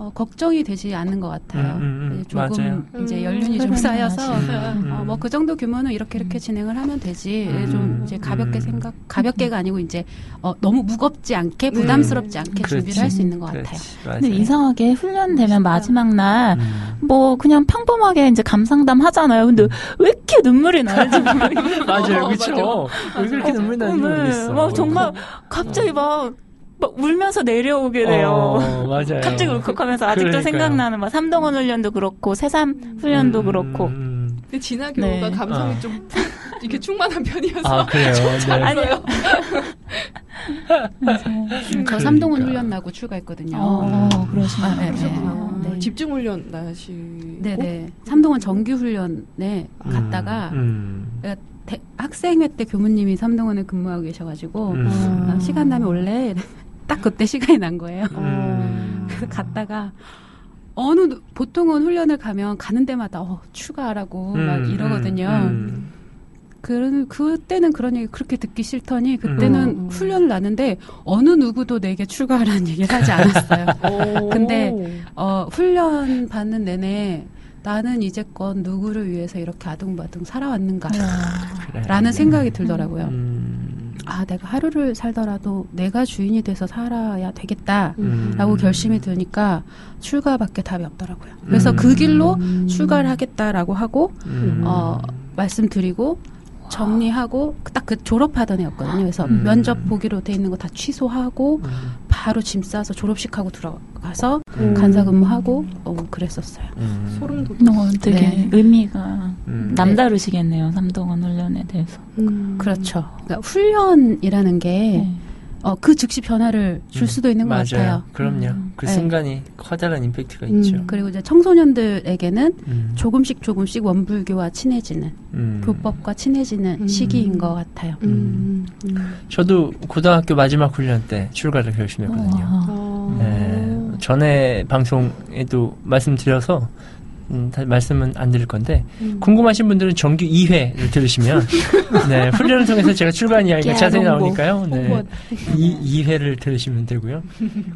어, 걱정이 되지 않는 것 같아요. 음, 음, 음. 이제 조금 맞아요. 이제 음. 연륜이 좀 쌓여서 음. 어, 뭐 그 정도 규모는 이렇게 이렇게 진행을 하면 되지. 음. 좀 이제 가볍게 음. 생각, 가볍게가 아니고 이제 어, 너무 무겁지 않게 부담스럽지 않게 그렇지. 준비를 할 수 있는 것 같아요. 그렇지. 맞아요. 근데 이상하게 훈련 되면 마지막 날, 음. 뭐, 그냥 평범하게 이제 감상담 하잖아요. 근데 왜 이렇게 눈물이 나는지 모르겠어요. *laughs* 맞아요, 어, 그렇죠. 왜 그렇게 눈물 나는지 네, 모르겠어. 막 정말 갑자기 막, 막 울면서 내려오게 돼요. 어, *laughs* 맞아요. 갑자기 울컥하면서 아직도 그러니까요. 생각나는 막 삼동원 훈련도 그렇고 새삼 훈련도 음, 그렇고 음. 근데 진아 교우가 네. 감성이 어. 좀 *laughs* 이렇게 충만한 편이어서. 아 그래요. 네. 아니요. *laughs* 저 삼동원 그러니까. 훈련 나고 출가했거든요. 어, 그러시구나. 아, 네, 네. 그러셨구나. 네. 집중 훈련 나시. 네네. 삼동원 정규 훈련에 갔다가 음, 대- 학생회 때 교무님이 삼동원에 근무하고 계셔가지고 음, 아, 시간 나면 올래 딱 그때 시간이 난 거예요. 음. *laughs* 그래서 갔다가 어느 누- 보통은 훈련을 가면 가는 데마다 어, 추가하라고 막 음, 이러거든요. 음, 그 그때는 그런 얘기 그렇게 듣기 싫더니 그때는 음. 훈련을 나는데 어느 누구도 내게 출가하라는 얘기를 하지 않았어요. *laughs* 근데 어, 훈련 받는 내내 나는 이제껏 누구를 위해서 이렇게 아둥바둥 살아왔는가 그래. 라는 생각이 들더라고요. 음, 아, 내가 하루를 살더라도 내가 주인이 돼서 살아야 되겠다라고 음. 결심이 드니까 출가밖에 답이 없더라고요. 그래서 음. 그 길로 출가를 하겠다라고 하고 음. 어, 말씀드리고 정리하고 딱 그 졸업하던 애였거든요. 그래서 음. 면접 보기로 돼 있는 거 다 취소하고 음. 바로 짐 싸서 졸업식하고 들어가서 음. 간사 근무하고 어, 그랬었어요. 음. 소름 돋. 어, 되게 네. 의미가 음. 남다르시겠네요. 삼동원 훈련에 대해서. 음. 그렇죠. 그러니까 훈련이라는 게 네. 어, 그 즉시 변화를 줄 음. 수도 있는 것 맞아요. 같아요. 그럼요. 음. 그 네. 순간이 커다란 임팩트가 음. 있죠. 그리고 이제 청소년들에게는 음. 조금씩 조금씩 원불교와 친해지는 음. 교법과 친해지는 음. 시기인 것 같아요. 음. 음. 저도 고등학교 마지막 훈련 때 출가를 결심했거든요. 와. 어. 네, 전에 방송에도 말씀드려서 음, 다 말씀은 안 드릴 건데 음. 궁금하신 분들은 정규 2회를 들으시면 *laughs* 네, 훈련을 통해서 제가 출간 이야기가 자세히. 나오니까요. 네. 이 2회를 들으시면 되고요.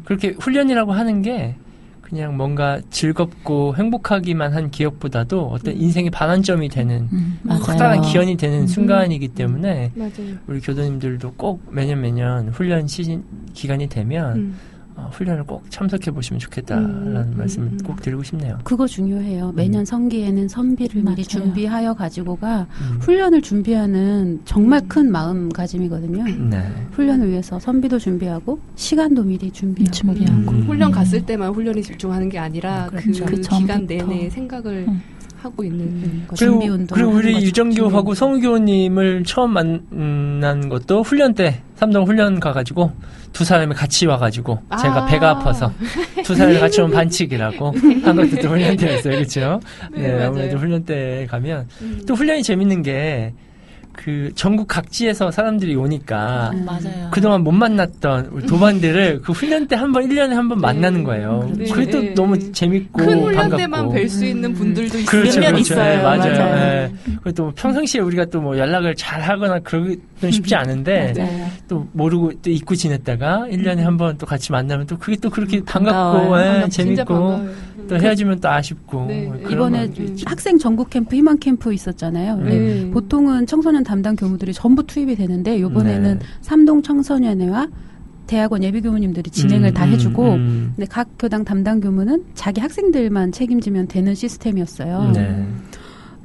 그렇게 훈련이라고 하는 게 그냥 뭔가 즐겁고 행복하기만 한 기억보다도 어떤 인생의 반환점이 되는 음, 맞아요. 커다란 기원이 되는 음. 순간이기 때문에 맞아요. 우리 교도님들도 꼭 매년 매년 훈련 시즌 기간이 되면 음. 어, 훈련을 꼭 참석해 보시면 좋겠다라는 음, 말씀을 음, 꼭 드리고 싶네요. 그거 중요해요. 매년 성기에는 선비를 미리 맞아요. 준비하여 가지고가 음. 훈련을 준비하는 정말 큰 마음가짐이거든요. 네. 훈련을 위해서 선비도 준비하고 시간도 미리 준비하고. 준비하고. 음. 훈련 갔을 때만 훈련에 집중하는 게 아니라 그, 그렇죠. 그 기간 전부터. 내내 생각을 음. 하고 있는 음, 그리고, 준비 운동. 그리고 우리 유정교하고 성교님을 처음 만난 것도 훈련 때 삼동 훈련 가가지고 두 사람이 같이 와가지고 제가 아. 배가 아파서 두 사람이 같이 오면 반칙이라고 *laughs* 한 것도 또 훈련 때였어요, 그렇죠? 네, 맞아요. 아무래도 훈련 때 가면 음. 또 훈련이 재밌는 게 그 전국 각지에서 사람들이 오니까 음. 맞아요. 그동안 못 만났던 우리 도반들을 그 훈련 때 한 번, 1년에 한 번 만나는 거예요. 네, 그게 또 네. 너무 재밌고. 큰 훈련 반갑고. 때만 뵐 수 있는 음. 분들도 있어요. 그렇죠, 그렇죠. 있어요. 네, 맞아요. 맞아요. 네. 그리고 또 평상시에 우리가 또 뭐 연락을 잘 하거나 그러긴 쉽지 *laughs* 않은데. 또 모르고 또 잊고 지냈다가 1년에 한 번 또 같이 만나면 또 그게 또 그렇게 반갑고 반가워요. 예, 반갑- 재밌고 반가워요. 또 헤어지면 또 아쉽고 네. 뭐 이번에. 학생 전국 캠프, 희망 캠프 있었잖아요. 근데 네. 보통은 청소년 담당 교무들이 전부 투입이 되는데 이번에는 네. 삼동 청소년회와 대학원 예비 교무님들이 진행을 음, 다 음, 해주고 음. 근데 각 교당 담당 교무는 자기 학생들만 책임지면 되는 시스템이었어요. 네.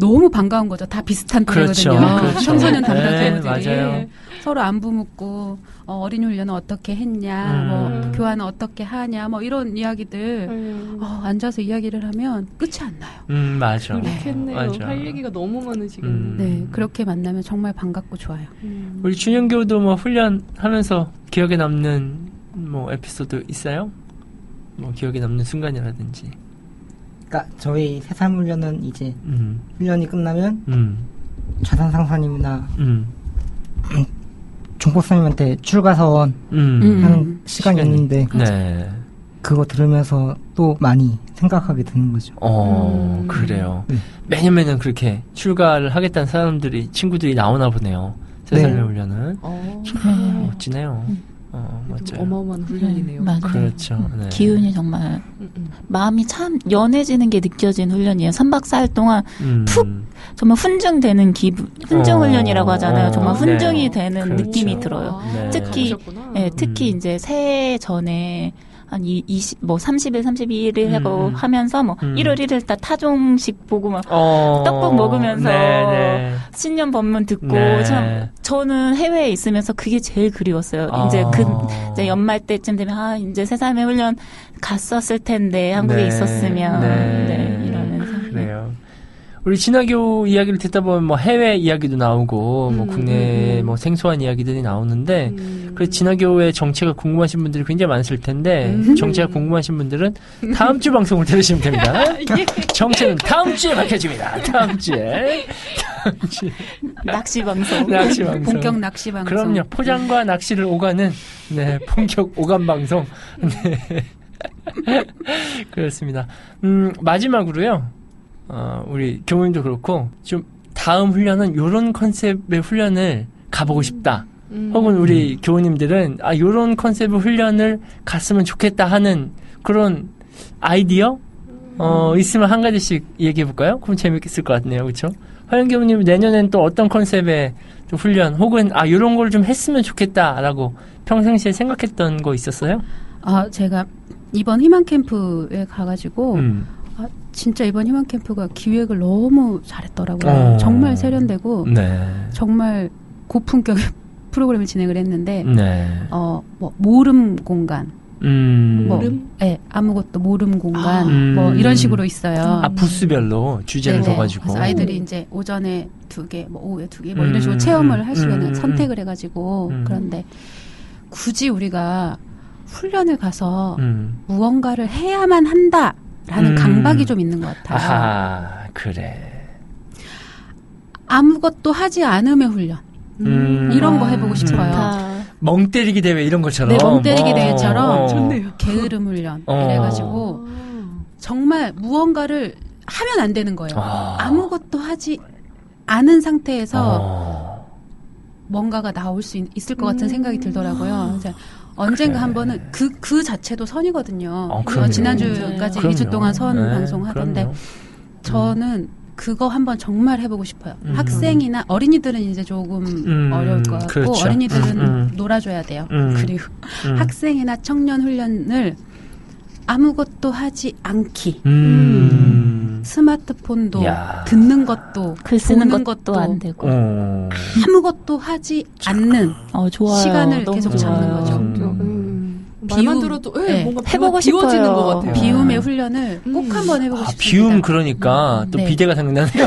너무 반가운 거죠. 다 비슷한 그렇죠. 또래거든요. 그렇죠. 청소년 담당 네, 교무들이 맞아요. 서로 안부 묻고 어, 어린이 훈련은 어떻게 했냐, 음. 뭐 교환은 어떻게 하냐, 뭐 이런 이야기들 음. 어, 앉아서 이야기를 하면 끝이 안 나요. 음, 맞아. 그렇겠네요. 맞아. 할 얘기가 너무 많으시겠네요. 음. 네, 그렇게 만나면 정말 반갑고 좋아요. 음. 우리 준영교도 뭐 훈련하면서 기억에 남는 뭐 에피소드 있어요? 뭐 기억에 남는 순간이라든지. 그러니까 저희 새삼 훈련은 이제 음, 훈련이 끝나면 음, 자산 상사님이나 음, 중법사님한테 출가서원 음. 음. 하는 시간이 시간이. 있는데 네. 그거 들으면서 또 많이 생각하게 되는 거죠. 어, 음. 그래요. 네. 매년 매년 그렇게 출가를 하겠다는 사람들이, 친구들이 나오나 보네요. 세 네. 훈련은. 어, 네. 멋지네요. 어, 맞아요. 어마어마한 훈련이네요. 맞아요. 그렇죠. 네. 기운이 정말 음, 음. 마음이 참 연해지는 게 느껴진 훈련이에요. 3박 4일 동안 음. 푹 정말 훈증되는 기분, 훈증 어. 훈련이라고 하잖아요. 정말 네. 훈증이 되는 그렇죠. 느낌이 들어요. 아, 네. 특히. 예, 특히 음. 이제 새해 전에 한 이, 20, 뭐 30일, 32일 하고 음. 하면서 뭐 음. 1월 1일 다 타종식 보고 막 어, 떡국 먹으면서 네, 신년 법문 듣고 네. 참 저는 해외에 있으면서 그게 제일 그리웠어요. 네. 이제 어. 그 이제 연말 때쯤 되면 아 이제 세상의 훈련 갔었을 텐데 한국에 네. 있었으면 네. 네, 이러면서 그래요. 우리 진화교 이야기를 듣다 보면 뭐 해외 이야기도 나오고 뭐 음, 국내 음, 음. 뭐 생소한 이야기들이 나오는데 음. 그 진화교의 정체가 궁금하신 분들이 굉장히 많으실 텐데 음. 정체가 궁금하신 분들은 다음 주 방송을 들으시면 됩니다. *laughs* 정체는 다음 주에 밝혀집니다. 다음 주에 다음 주에 낚시 방송 낚시 방송. 본격 낚시 방송. 그럼요. 포장과 낚시를 오가는 네 본격 오감 방송. 네. *laughs* 그렇습니다. 음 마지막으로요. 어, 우리 교무님도 그렇고 좀 다음 훈련은 요런 컨셉의 훈련을 가보고 싶다. 음. 혹은 우리 교우님들은 아 요런 컨셉의 훈련을 갔으면 좋겠다 하는 그런 아이디어 어 있으면 한 가지씩 얘기해 볼까요? 그럼 재밌겠을 것 같네요, 그렇죠? 화영 교우님 내년엔 또 어떤 컨셉의 또 훈련 혹은 아 요런 걸 좀 했으면 좋겠다라고 평상시에 생각했던 거 있었어요? 아, 제가 이번 희망 캠프에 가가지고 음. 아, 진짜 이번 희망 캠프가 기획을 너무 잘했더라고요. 어. 정말 세련되고 네. 정말 고품격의 *laughs* 프로그램을 진행을 했는데 네. 어, 뭐 모름 공간, 음. 뭐, 모름? 예, 아무것도 모름 공간, 음. 뭐 이런 식으로 있어요. 아 부스별로 주제를 네네. 둬가지고. 그래서 아이들이 이제 오전에 두 개, 뭐 오후에 두 개, 뭐 음, 이런 식으로 체험을 음, 할수 있는 음, 선택을 해가지고 음. 그런데 굳이 우리가 훈련을 가서 음. 무언가를 해야만 한다 라는 음. 강박이 좀 있는 것 같아요. 아하 그래. 아무것도 하지 않음의 훈련. 음. 이런 거 해보고 음. 싶어요. 좋다. 멍 때리기 대회 이런 것처럼. 네, 멍 때리기 어, 대회처럼 어. 좋네요. 게으름 훈련 어. 이래가지고 정말 무언가를 하면 안 되는 거예요. 아. 아무것도 하지 않은 상태에서 어. 뭔가가 나올 수 있, 을것 같은 음. 생각이 들더라고요. 언젠가 그래. 한 번은 그, 그 자체도 선이거든요. 어, 어. 지난주까지 그럼요. 2주 동안 선 네, 방송 하던데 그럼요. 저는 그거 한번 정말 해보고 싶어요. 음. 학생이나 어린이들은 이제 조금 음, 어려울 것 같고 그렇죠. 어린이들은 음, 음. 놀아줘야 돼요. 음. 그리고 음. 학생이나 청년 훈련을 아무것도 하지 않기. 음. 스마트폰도 야. 듣는 것도 글 쓰는 보는 것도 것도 안 되고. 어. 아무것도 하지 않는 어, 좋아요. 시간을 계속 좋아요. 잡는 거죠. 음. 음. 비움. 들어도 예, 네. 뭔가 해보고 싶어요. 것 같아요. 비- 비움의 훈련을 꼭 음. 한번 해보고 아, 싶습니다. 비움 그러니까 또 네. 비대가 생각나네요. *laughs*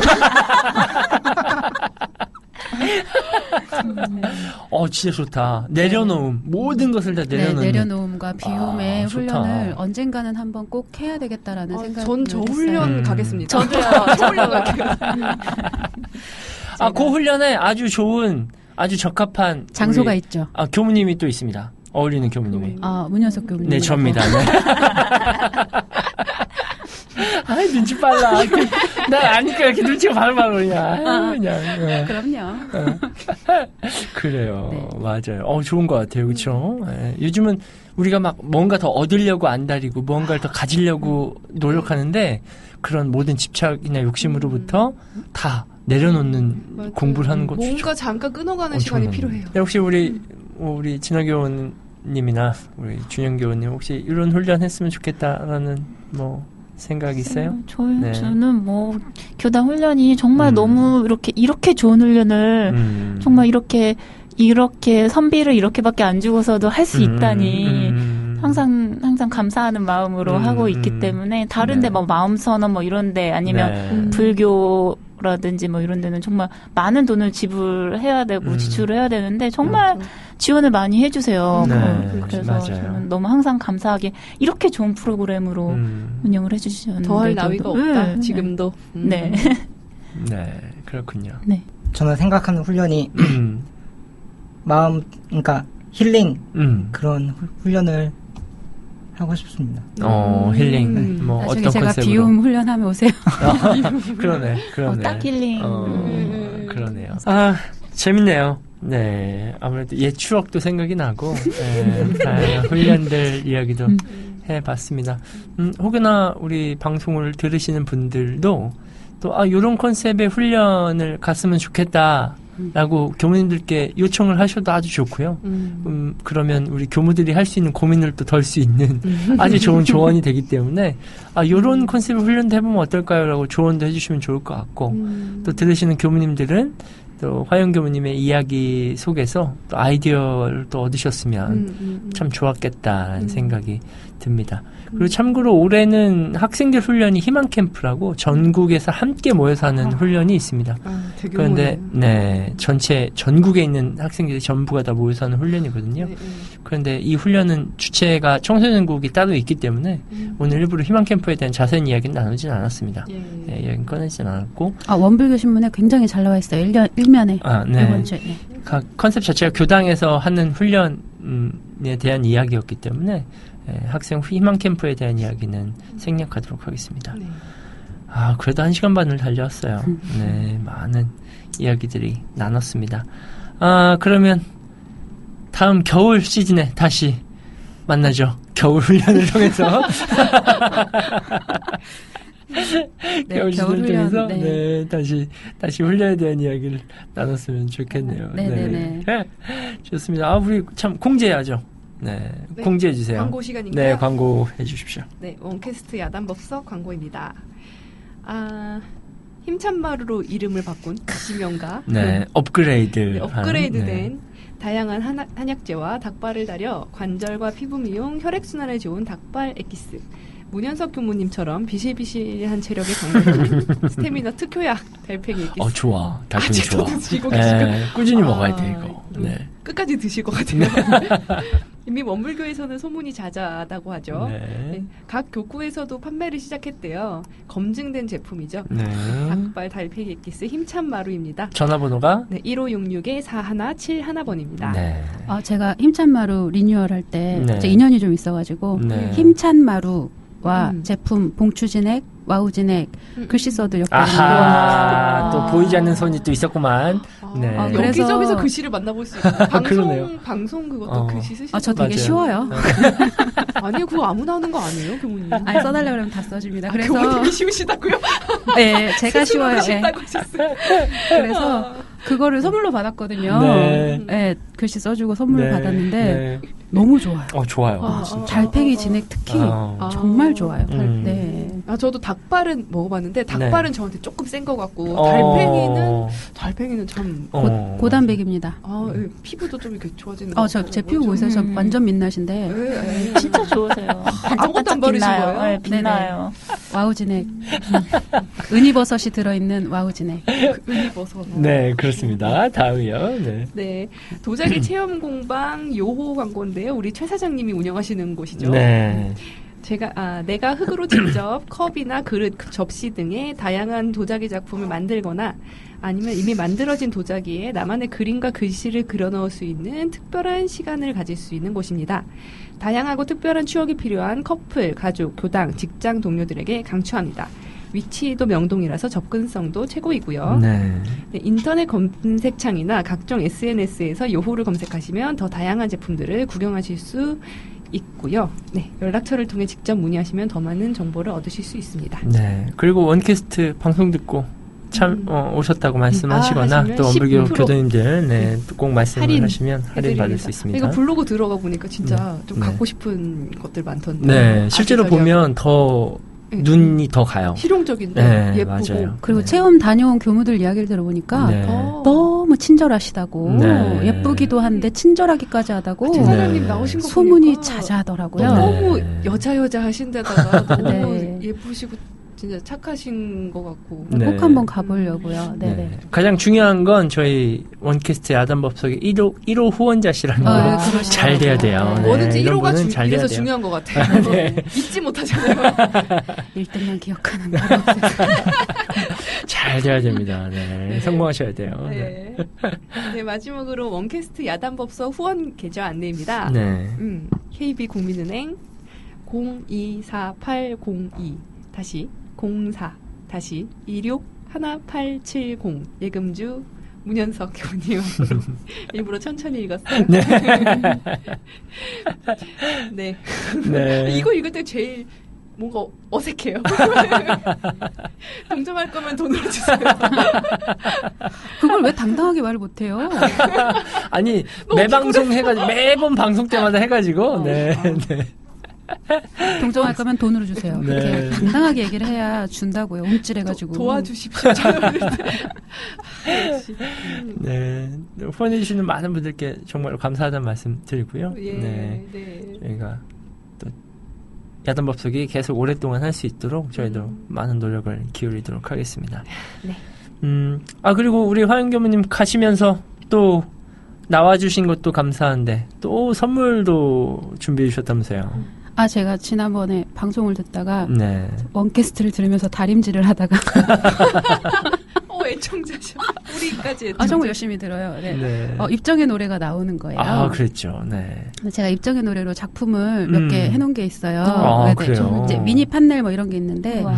어, 진짜 좋다. 내려놓음. 모든 것을 다 네, 내려놓는. 내려놓음과 비움의 아. 훈련을 언젠가는 한번 꼭 해야 되겠다라는 아, 생각을 전저. 훈련 음. 가겠습니다. 저도요. 저 훈련 갈게요. *laughs* 아, 그 훈련에 아주 좋은, 아주 적합한. 장소가 우리- 있죠. 아, 교무님이 또 있습니다. 어울리는 교무님이. 아, 문현석 교수님. 네, 접니다. 네. *laughs* 아, 눈치 빨라. 나 아니까 이렇게 눈치가 바로바로 그냥. 아유, 그냥. 네. 그럼요. *laughs* 그래요. 네. 맞아요. 어, 좋은 것 같아요. 그쵸? 예. 요즘은 우리가 막 뭔가 더 얻으려고 안달이고 뭔가를 더 가지려고 노력하는데 그런 모든 집착이나 욕심으로부터 다 내려놓는 맞아요. 공부를 하는 것도 뭔가 잠깐 끊어가는 어, 시간이 필요해요. 네, 혹시 우리 우리 진화 교원 님이나 우리 준영 교원님 혹시 이런 훈련 했으면 좋겠다라는 뭐 생각 있어요? 저, 네. 저는 뭐 교단 훈련이 정말 음. 너무 이렇게 이렇게 좋은 훈련을 음. 정말 이렇게 이렇게 선비를 이렇게밖에 안 주고서도 할수 음, 있다니 음. 항상 항상 감사하는 마음으로 음, 하고 음. 있기 때문에 다른데 네. 뭐 마음 선언 뭐 이런데 아니면 네. 음. 불교 라든지 뭐 이런 데는 정말 많은 돈을 지불해야 되고 음. 지출을 해야 되는데 정말 지원을 많이 해주세요. 네, 어, 그래서 맞아요. 저는 너무 항상 감사하게 이렇게 좋은 프로그램으로 음. 운영을 해주셨는데 더할 나위가 없다. 네. 지금도. 음. 네. *laughs* 네, 그렇군요. 저는 생각하는 훈련이 음. 마음, 그러니까 힐링 음. 그런 후- 훈련을 하고 싶습니다. 어, 음. 힐링. 뭐 나중에 어떤 제가 컨셉으로? 비움 훈련하면 오세요. *laughs* 그러네, 어, 그러네. 딱 힐링. 어, 음. 그러네요. 아, 재밌네요. 네, 아무래도 옛 추억도 생각이 나고, 네, 다양한 *laughs* 훈련들 이야기도 음. 해봤습니다. 음, 혹여나 우리 방송을 들으시는 분들도 또, 아, 요런 컨셉의 훈련을 갔으면 좋겠다. 라고 교무님들께 요청을 하셔도 아주 좋고요. 음. 음, 그러면 우리 교무들이 할 수 있는 고민을 또 덜 수 있는 *laughs* 아주 좋은 *laughs* 조언이 되기 때문에 아 요런 컨셉의 훈련도 해보면 어떨까요? 라고 조언도 해주시면 좋을 것 같고 음. 또 들으시는 교무님들은 또 화영 교무님의 이야기 속에서 또 아이디어를 또 얻으셨으면 음, 음, 음. 참 좋았겠다라는 음. 생각이 듭니다. 그리고 참고로 올해는 학생들 훈련이 희망 캠프라고 전국에서 함께 모여서 하는 아. 훈련이 있습니다. 아, 되게 그런데. 네 전체 전국에 있는 학생들이 전부가 다 모여서 하는 훈련이거든요. 네, 네. 그런데 이 훈련은 주체가 청소년국이 따로 있기 때문에 음. 오늘 일부러 희망 캠프에 대한 자세한 이야기는 나누진 않았습니다. 예. 예, 이야기는 꺼내진 않았고 아, 원불교 신문에 굉장히 잘 나와 있어요. 일년, 일면에. 아, 이번 네. 주에. 네. 각 컨셉 자체가 교당에서 하는 훈련에 대한 이야기였기 때문에 예, 학생 희망 캠프에 대한 이야기는 생략하도록 하겠습니다. 네. 아, 그래도 한 시간 반을 달렸어요. 음. 네, 많은 이야기들이 나눴습니다. 아, 그러면 다음 겨울 시즌에 다시 만나죠. 겨울 훈련을 통해서. *laughs* 네, 겨울 시즌을 통해서 훈련, 네. 네. 다시 다시 훈련에 대한 이야기를 나눴으면 좋겠네요. 네, 네, 네. 좋습니다. 아, 우리 참 공지해야죠. 네, 네, 공지해 주세요. 광고 시간인가요? 네, 광고해 주십시오. 네, 원캐스트 야단법석 광고입니다. 아, 힘찬 마루로 이름을 바꾼 지명가. 네, 업그레이드. 네, 업그레이드된 네. 다양한 한약, 한약재와 닭발을 달여 관절과 피부 미용, 혈액순환에 좋은 닭발 엑기스. 문현석 교무님처럼 비실비실한 체력에 강력한 *laughs* 스태미나 특효약 달팽이 엑기스. 어, 좋아. 달팽이 아직도 좋아. 드시고 계시고. 네, 꾸준히 아, 먹어야 돼, 이거. 음, 네. 끝까지 드실 것 같아요. *laughs* 이미 원불교에서는 소문이 자자하다고 하죠. 네. 네, 각 교구에서도 판매를 시작했대요. 검증된 제품이죠. 네. 닭발 달팽이 엑기스 힘찬 마루입니다. 전화번호가? 네, 1566-4171번입니다. 네. 아, 제가 힘찬 마루 리뉴얼 할 때 네. 제 인연이 좀 있어가지고 네. 힘찬 마루 와 음. 제품 봉추 진액, 와우 진액 음, 글씨 써도 엮여있는 아하, 아. 또 보이지 않는 손이 또 있었구만. 아, 네. 아, 그래서- 여기저기서 글씨를 만나볼 수 있어요. *laughs* 방송, 그러네요. 방송 그것도 어. 글씨 쓰시는 아, 저 되게 맞아요. 쉬워요. *laughs* 아니요, 그거 아무나 하는 거 아니에요, 교무님? 아니, 써달라고 그러면 다 써줍니다. 아, 그래서 교무님이 쉬우시다고요? *laughs* 네, 제가 쉬워요. 네. 그래서 그거를 선물로 받았거든요. 네. 네, 글씨 써주고 선물을 네, 받았는데 네. 너무 좋아요. 어, 좋아요. 아, 진짜. 달팽이 진액 특히 어. 아. 정말 좋아요. 음. 네. 아 저도 닭발은 먹어봤는데 닭발은 저한테 조금 센 것 같고 어. 달팽이는 달팽이는 참 어. 고, 단백입니다 아, 예, 피부도 좀 이렇게 좋아지는 것 어, 저, 같고 제 피부 보세요. 저 음. 완전 민낯인데. 예, 예. 진짜 좋으세요. 아무것도 안 바르신 빛나요. 거예요? 네, 빛나요. 와우 진액. 음. 은이버섯이 들어있는 와우 진액. 은이버섯. 네, 그렇습니다. 다음이요. 네. 네. 도자기 체험 공방 요호 광고인데요. 우리 최 사장님이 운영하시는 곳이죠. 네. 제가 아 내가 흙으로 직접 *clears throat* 컵이나 그릇, 접시 등의 다양한 도자기 작품을 만들거나 아니면 이미 만들어진 도자기에 나만의 그림과 글씨를 그려 넣을 수 있는 특별한 시간을 가질 수 있는 곳입니다. 다양하고 특별한 추억이 필요한 커플, 가족, 교당, 직장 동료들에게 강추합니다. 위치도 명동이라서 접근성도 최고이고요. 네. 네, 인터넷 검색창이나 각종 SNS에서 요호를 검색하시면 더 다양한 제품들을 구경하실 수 있고요. 네, 연락처를 통해 직접 문의하시면 더 많은 정보를 얻으실 수 있습니다. 네. 그리고 원캐스트 방송 듣고 참 음. 어, 오셨다고 말씀하시거나 아, 또 엄불교 10% 교도님들 네, 꼭 말씀을 할인 하시면 할인 받을 수 있습니다. 이거 블로그 들어가 보니까 진짜 좀 네. 갖고 싶은 것들 많던데. 네, 실제로. 보면 더 네, 눈이 더 가요. 실용적인데 네, 예쁘고. 맞아요. 그리고 네. 체험 다녀온 교무들 이야기를 들어보니까 네. 어, 너무 친절하시다고 네. 예쁘기도 한데 친절하기까지 하다고 최 네. 사장님 나오신 거 소문이 보니까 자자하더라고요. 네. 너무 여자 여자 하신데다가 *laughs* 너무 네. 예쁘시고 진짜 착하신 것 같고. 네. 꼭 한번 가보려고요. 네. 네네. 가장 중요한 건 저희 원캐스트 야단법석의 1호, 1호 후원자시라는 어, 거 네, 그러시더라고요. 잘 돼야 돼요. 네. 네, 뭐든지 이런 1호가 분은 잘 돼야. 중요한 것 같아요. *laughs* 네. 잊지 못하잖아요. 1등만 *laughs* 기억하는 바로 *laughs* 잘 돼야 됩니다. 네. 성공하셔야 돼요. 네. 네. 네, 마지막으로 원캐스트 야단법서 후원 계좌 안내입니다. 네. 음, KB 국민은행 024802 다시 04 다시 26 1870 예금주 문현석 교수님 *laughs* 일부러 천천히 읽었어요. *laughs* *laughs* 네. 네. 네. 이거 읽을 때 제일 뭔가 어색해요. 동정할 거면 돈으로 주세요. 그걸 왜 당당하게 말을 못해요? 아니, 매 방송 해가지고, 매번 방송 때마다 해가지고, 네. 네. *laughs* 동정할 거면 돈으로 주세요. 네. 그렇게 당당하게 얘기를 해야 준다고요. 움찔해가지고. 도 와주십시오. *laughs* 네. 후원해주시는 많은 분들께 정말 감사하다는 말씀 드리고요. 예, 네. 네. 저희가 또 야단법석이 계속 오랫동안 할 수 있도록 저희도 음. 많은 노력을 기울이도록 하겠습니다. 네. 음, 아, 그리고 우리 화영교무님 가시면서 또 나와주신 것도 감사한데 또 선물도 준비해 주셨다면서요. 아, 제가 지난번에 방송을 듣다가 네. 원캐스트를 들으면서 다림질을 하다가 *laughs* 어, 애청자셔. 우리까지 애청자. 아, 정말 열심히 들어요. 네. 네. 어, 입정의 노래가 나오는 거예요. 아, 그랬죠. 네. 제가 입정의 노래로 작품을 몇 음. 개 해놓은 게 있어요. 아, 네, 그래요? 좀 이제 미니 판넬 뭐 이런 게 있는데, 와.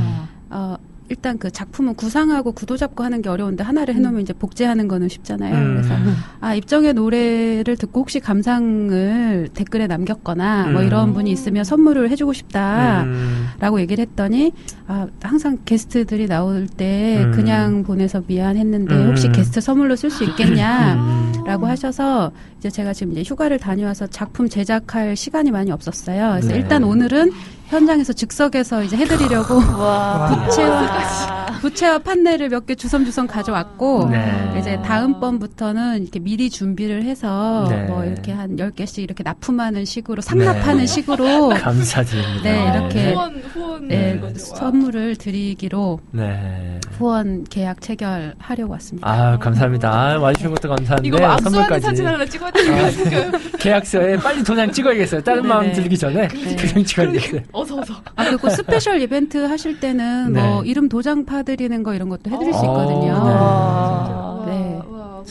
어, 일단 그 작품은 구상하고 구도 잡고 하는 게 어려운데 하나를 해놓으면 이제 복제하는 거는 쉽잖아요. 음. 그래서 *laughs* 아 입정의 노래를 듣고 혹시 감상을 댓글에 남겼거나 뭐 음. 이런 분이 있으면 선물을 해주고 싶다. 음, 라고 얘기를 했더니 아 항상 게스트들이 나올 때 음. 그냥 보내서 미안했는데 음. 혹시 게스트 선물로 쓸 수 있겠냐 *laughs* 음. 라고 하셔서 이제 제가 지금 이제 휴가를 다녀와서 작품 제작할 시간이 많이 없었어요. 그래서 네. 일단 오늘은 현장에서 즉석에서 이제 해드리려고 와. 부채와 부채와 판넬을 몇 개 주섬주섬 가져왔고 네. 이제 다음번부터는 이렇게 미리 준비를 해서 네. 뭐 이렇게 한 10개씩 이렇게 납품하는 식으로 상납하는 네. 식으로 *laughs* 감사드립니다. 네, 이렇게 후원, 후원. 네. 선물을 드리기로 네. 후원 계약 체결하려고 왔습니다. 아, 감사합니다. 아, 와주신 것도 감사한데. 이거 압수하는 선물까지. 사진 하나 찍어야 되는 거 아닌가요? 계약서에 빨리 도장 찍어야겠어요. 다른 네네. 마음 들기 전에 네. 도장 찍어야겠어요. 어서 어서. 아, 그리고 special 이벤트 하실 때는 네. 뭐 이름 도장 파드리는 거 이런 것도 해드릴 수 어, 있거든요. 와. 네. 와, 와, 와.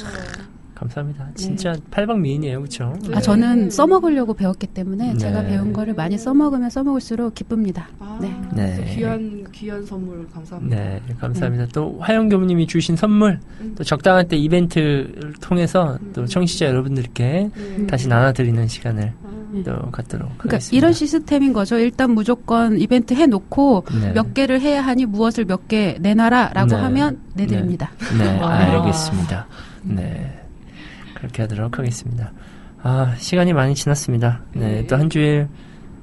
감사합니다. 진짜 팔방 미인이에요, 그렇죠? 아, 저는 써먹으려고 배웠기 때문에 네. 제가 배운 거를 많이 써먹으면 써먹을수록 기쁩니다. 아, 네. 네. 귀한 귀한 선물 감사합니다. 네, 감사합니다. 또 화영 교무님이 주신 선물, 음. 또 적당한 때 이벤트를 통해서 또 청취자 여러분들께 네. 다시 나눠드리는 시간을 아, 또 갖도록 그러니까 하겠습니다. 이런 시스템인 거죠. 일단 무조건 이벤트 해놓고 네. 몇 개를 해야 하니 무엇을 몇 개 내놔라라고 네. 하면 내드립니다. 네, 아. 알겠습니다. 네. 그렇게 하도록 하겠습니다. 아, 시간이 많이 지났습니다. 네, 네. 또 한 주일,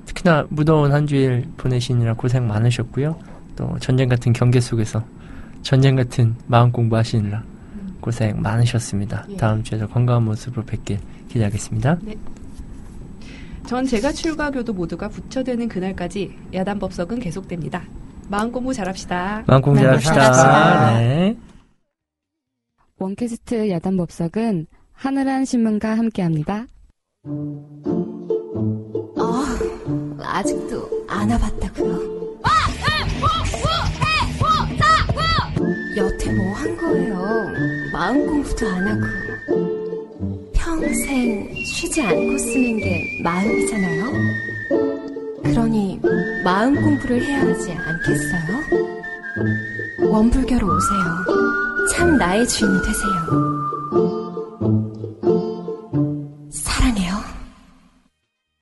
특히나 무더운 한 주일 보내시느라 고생 많으셨고요. 또 전쟁 같은 경계 속에서 전쟁 같은 마음 공부하시느라 고생 많으셨습니다. 예. 다음 주에도 건강한 모습으로 뵙길 기대하겠습니다. 전 제가 출가 교도 모두가 부처되는 그날까지 야단 법석은 계속됩니다. 마음 공부 잘합시다. 마음 공부 네, 잘합시다. 잘합시다. 네. 원캐스트 야단 법석은 하늘한 신문과 함께합니다. 아, 아직도 안 와봤다고요? 여태 뭐 한 거예요? 마음 공부도 안 하고 평생 쉬지 않고 쓰는 게 마음이잖아요. 그러니 마음 공부를 해야 하지 않겠어요? 원불교로 오세요. 참 나의 주인이 되세요.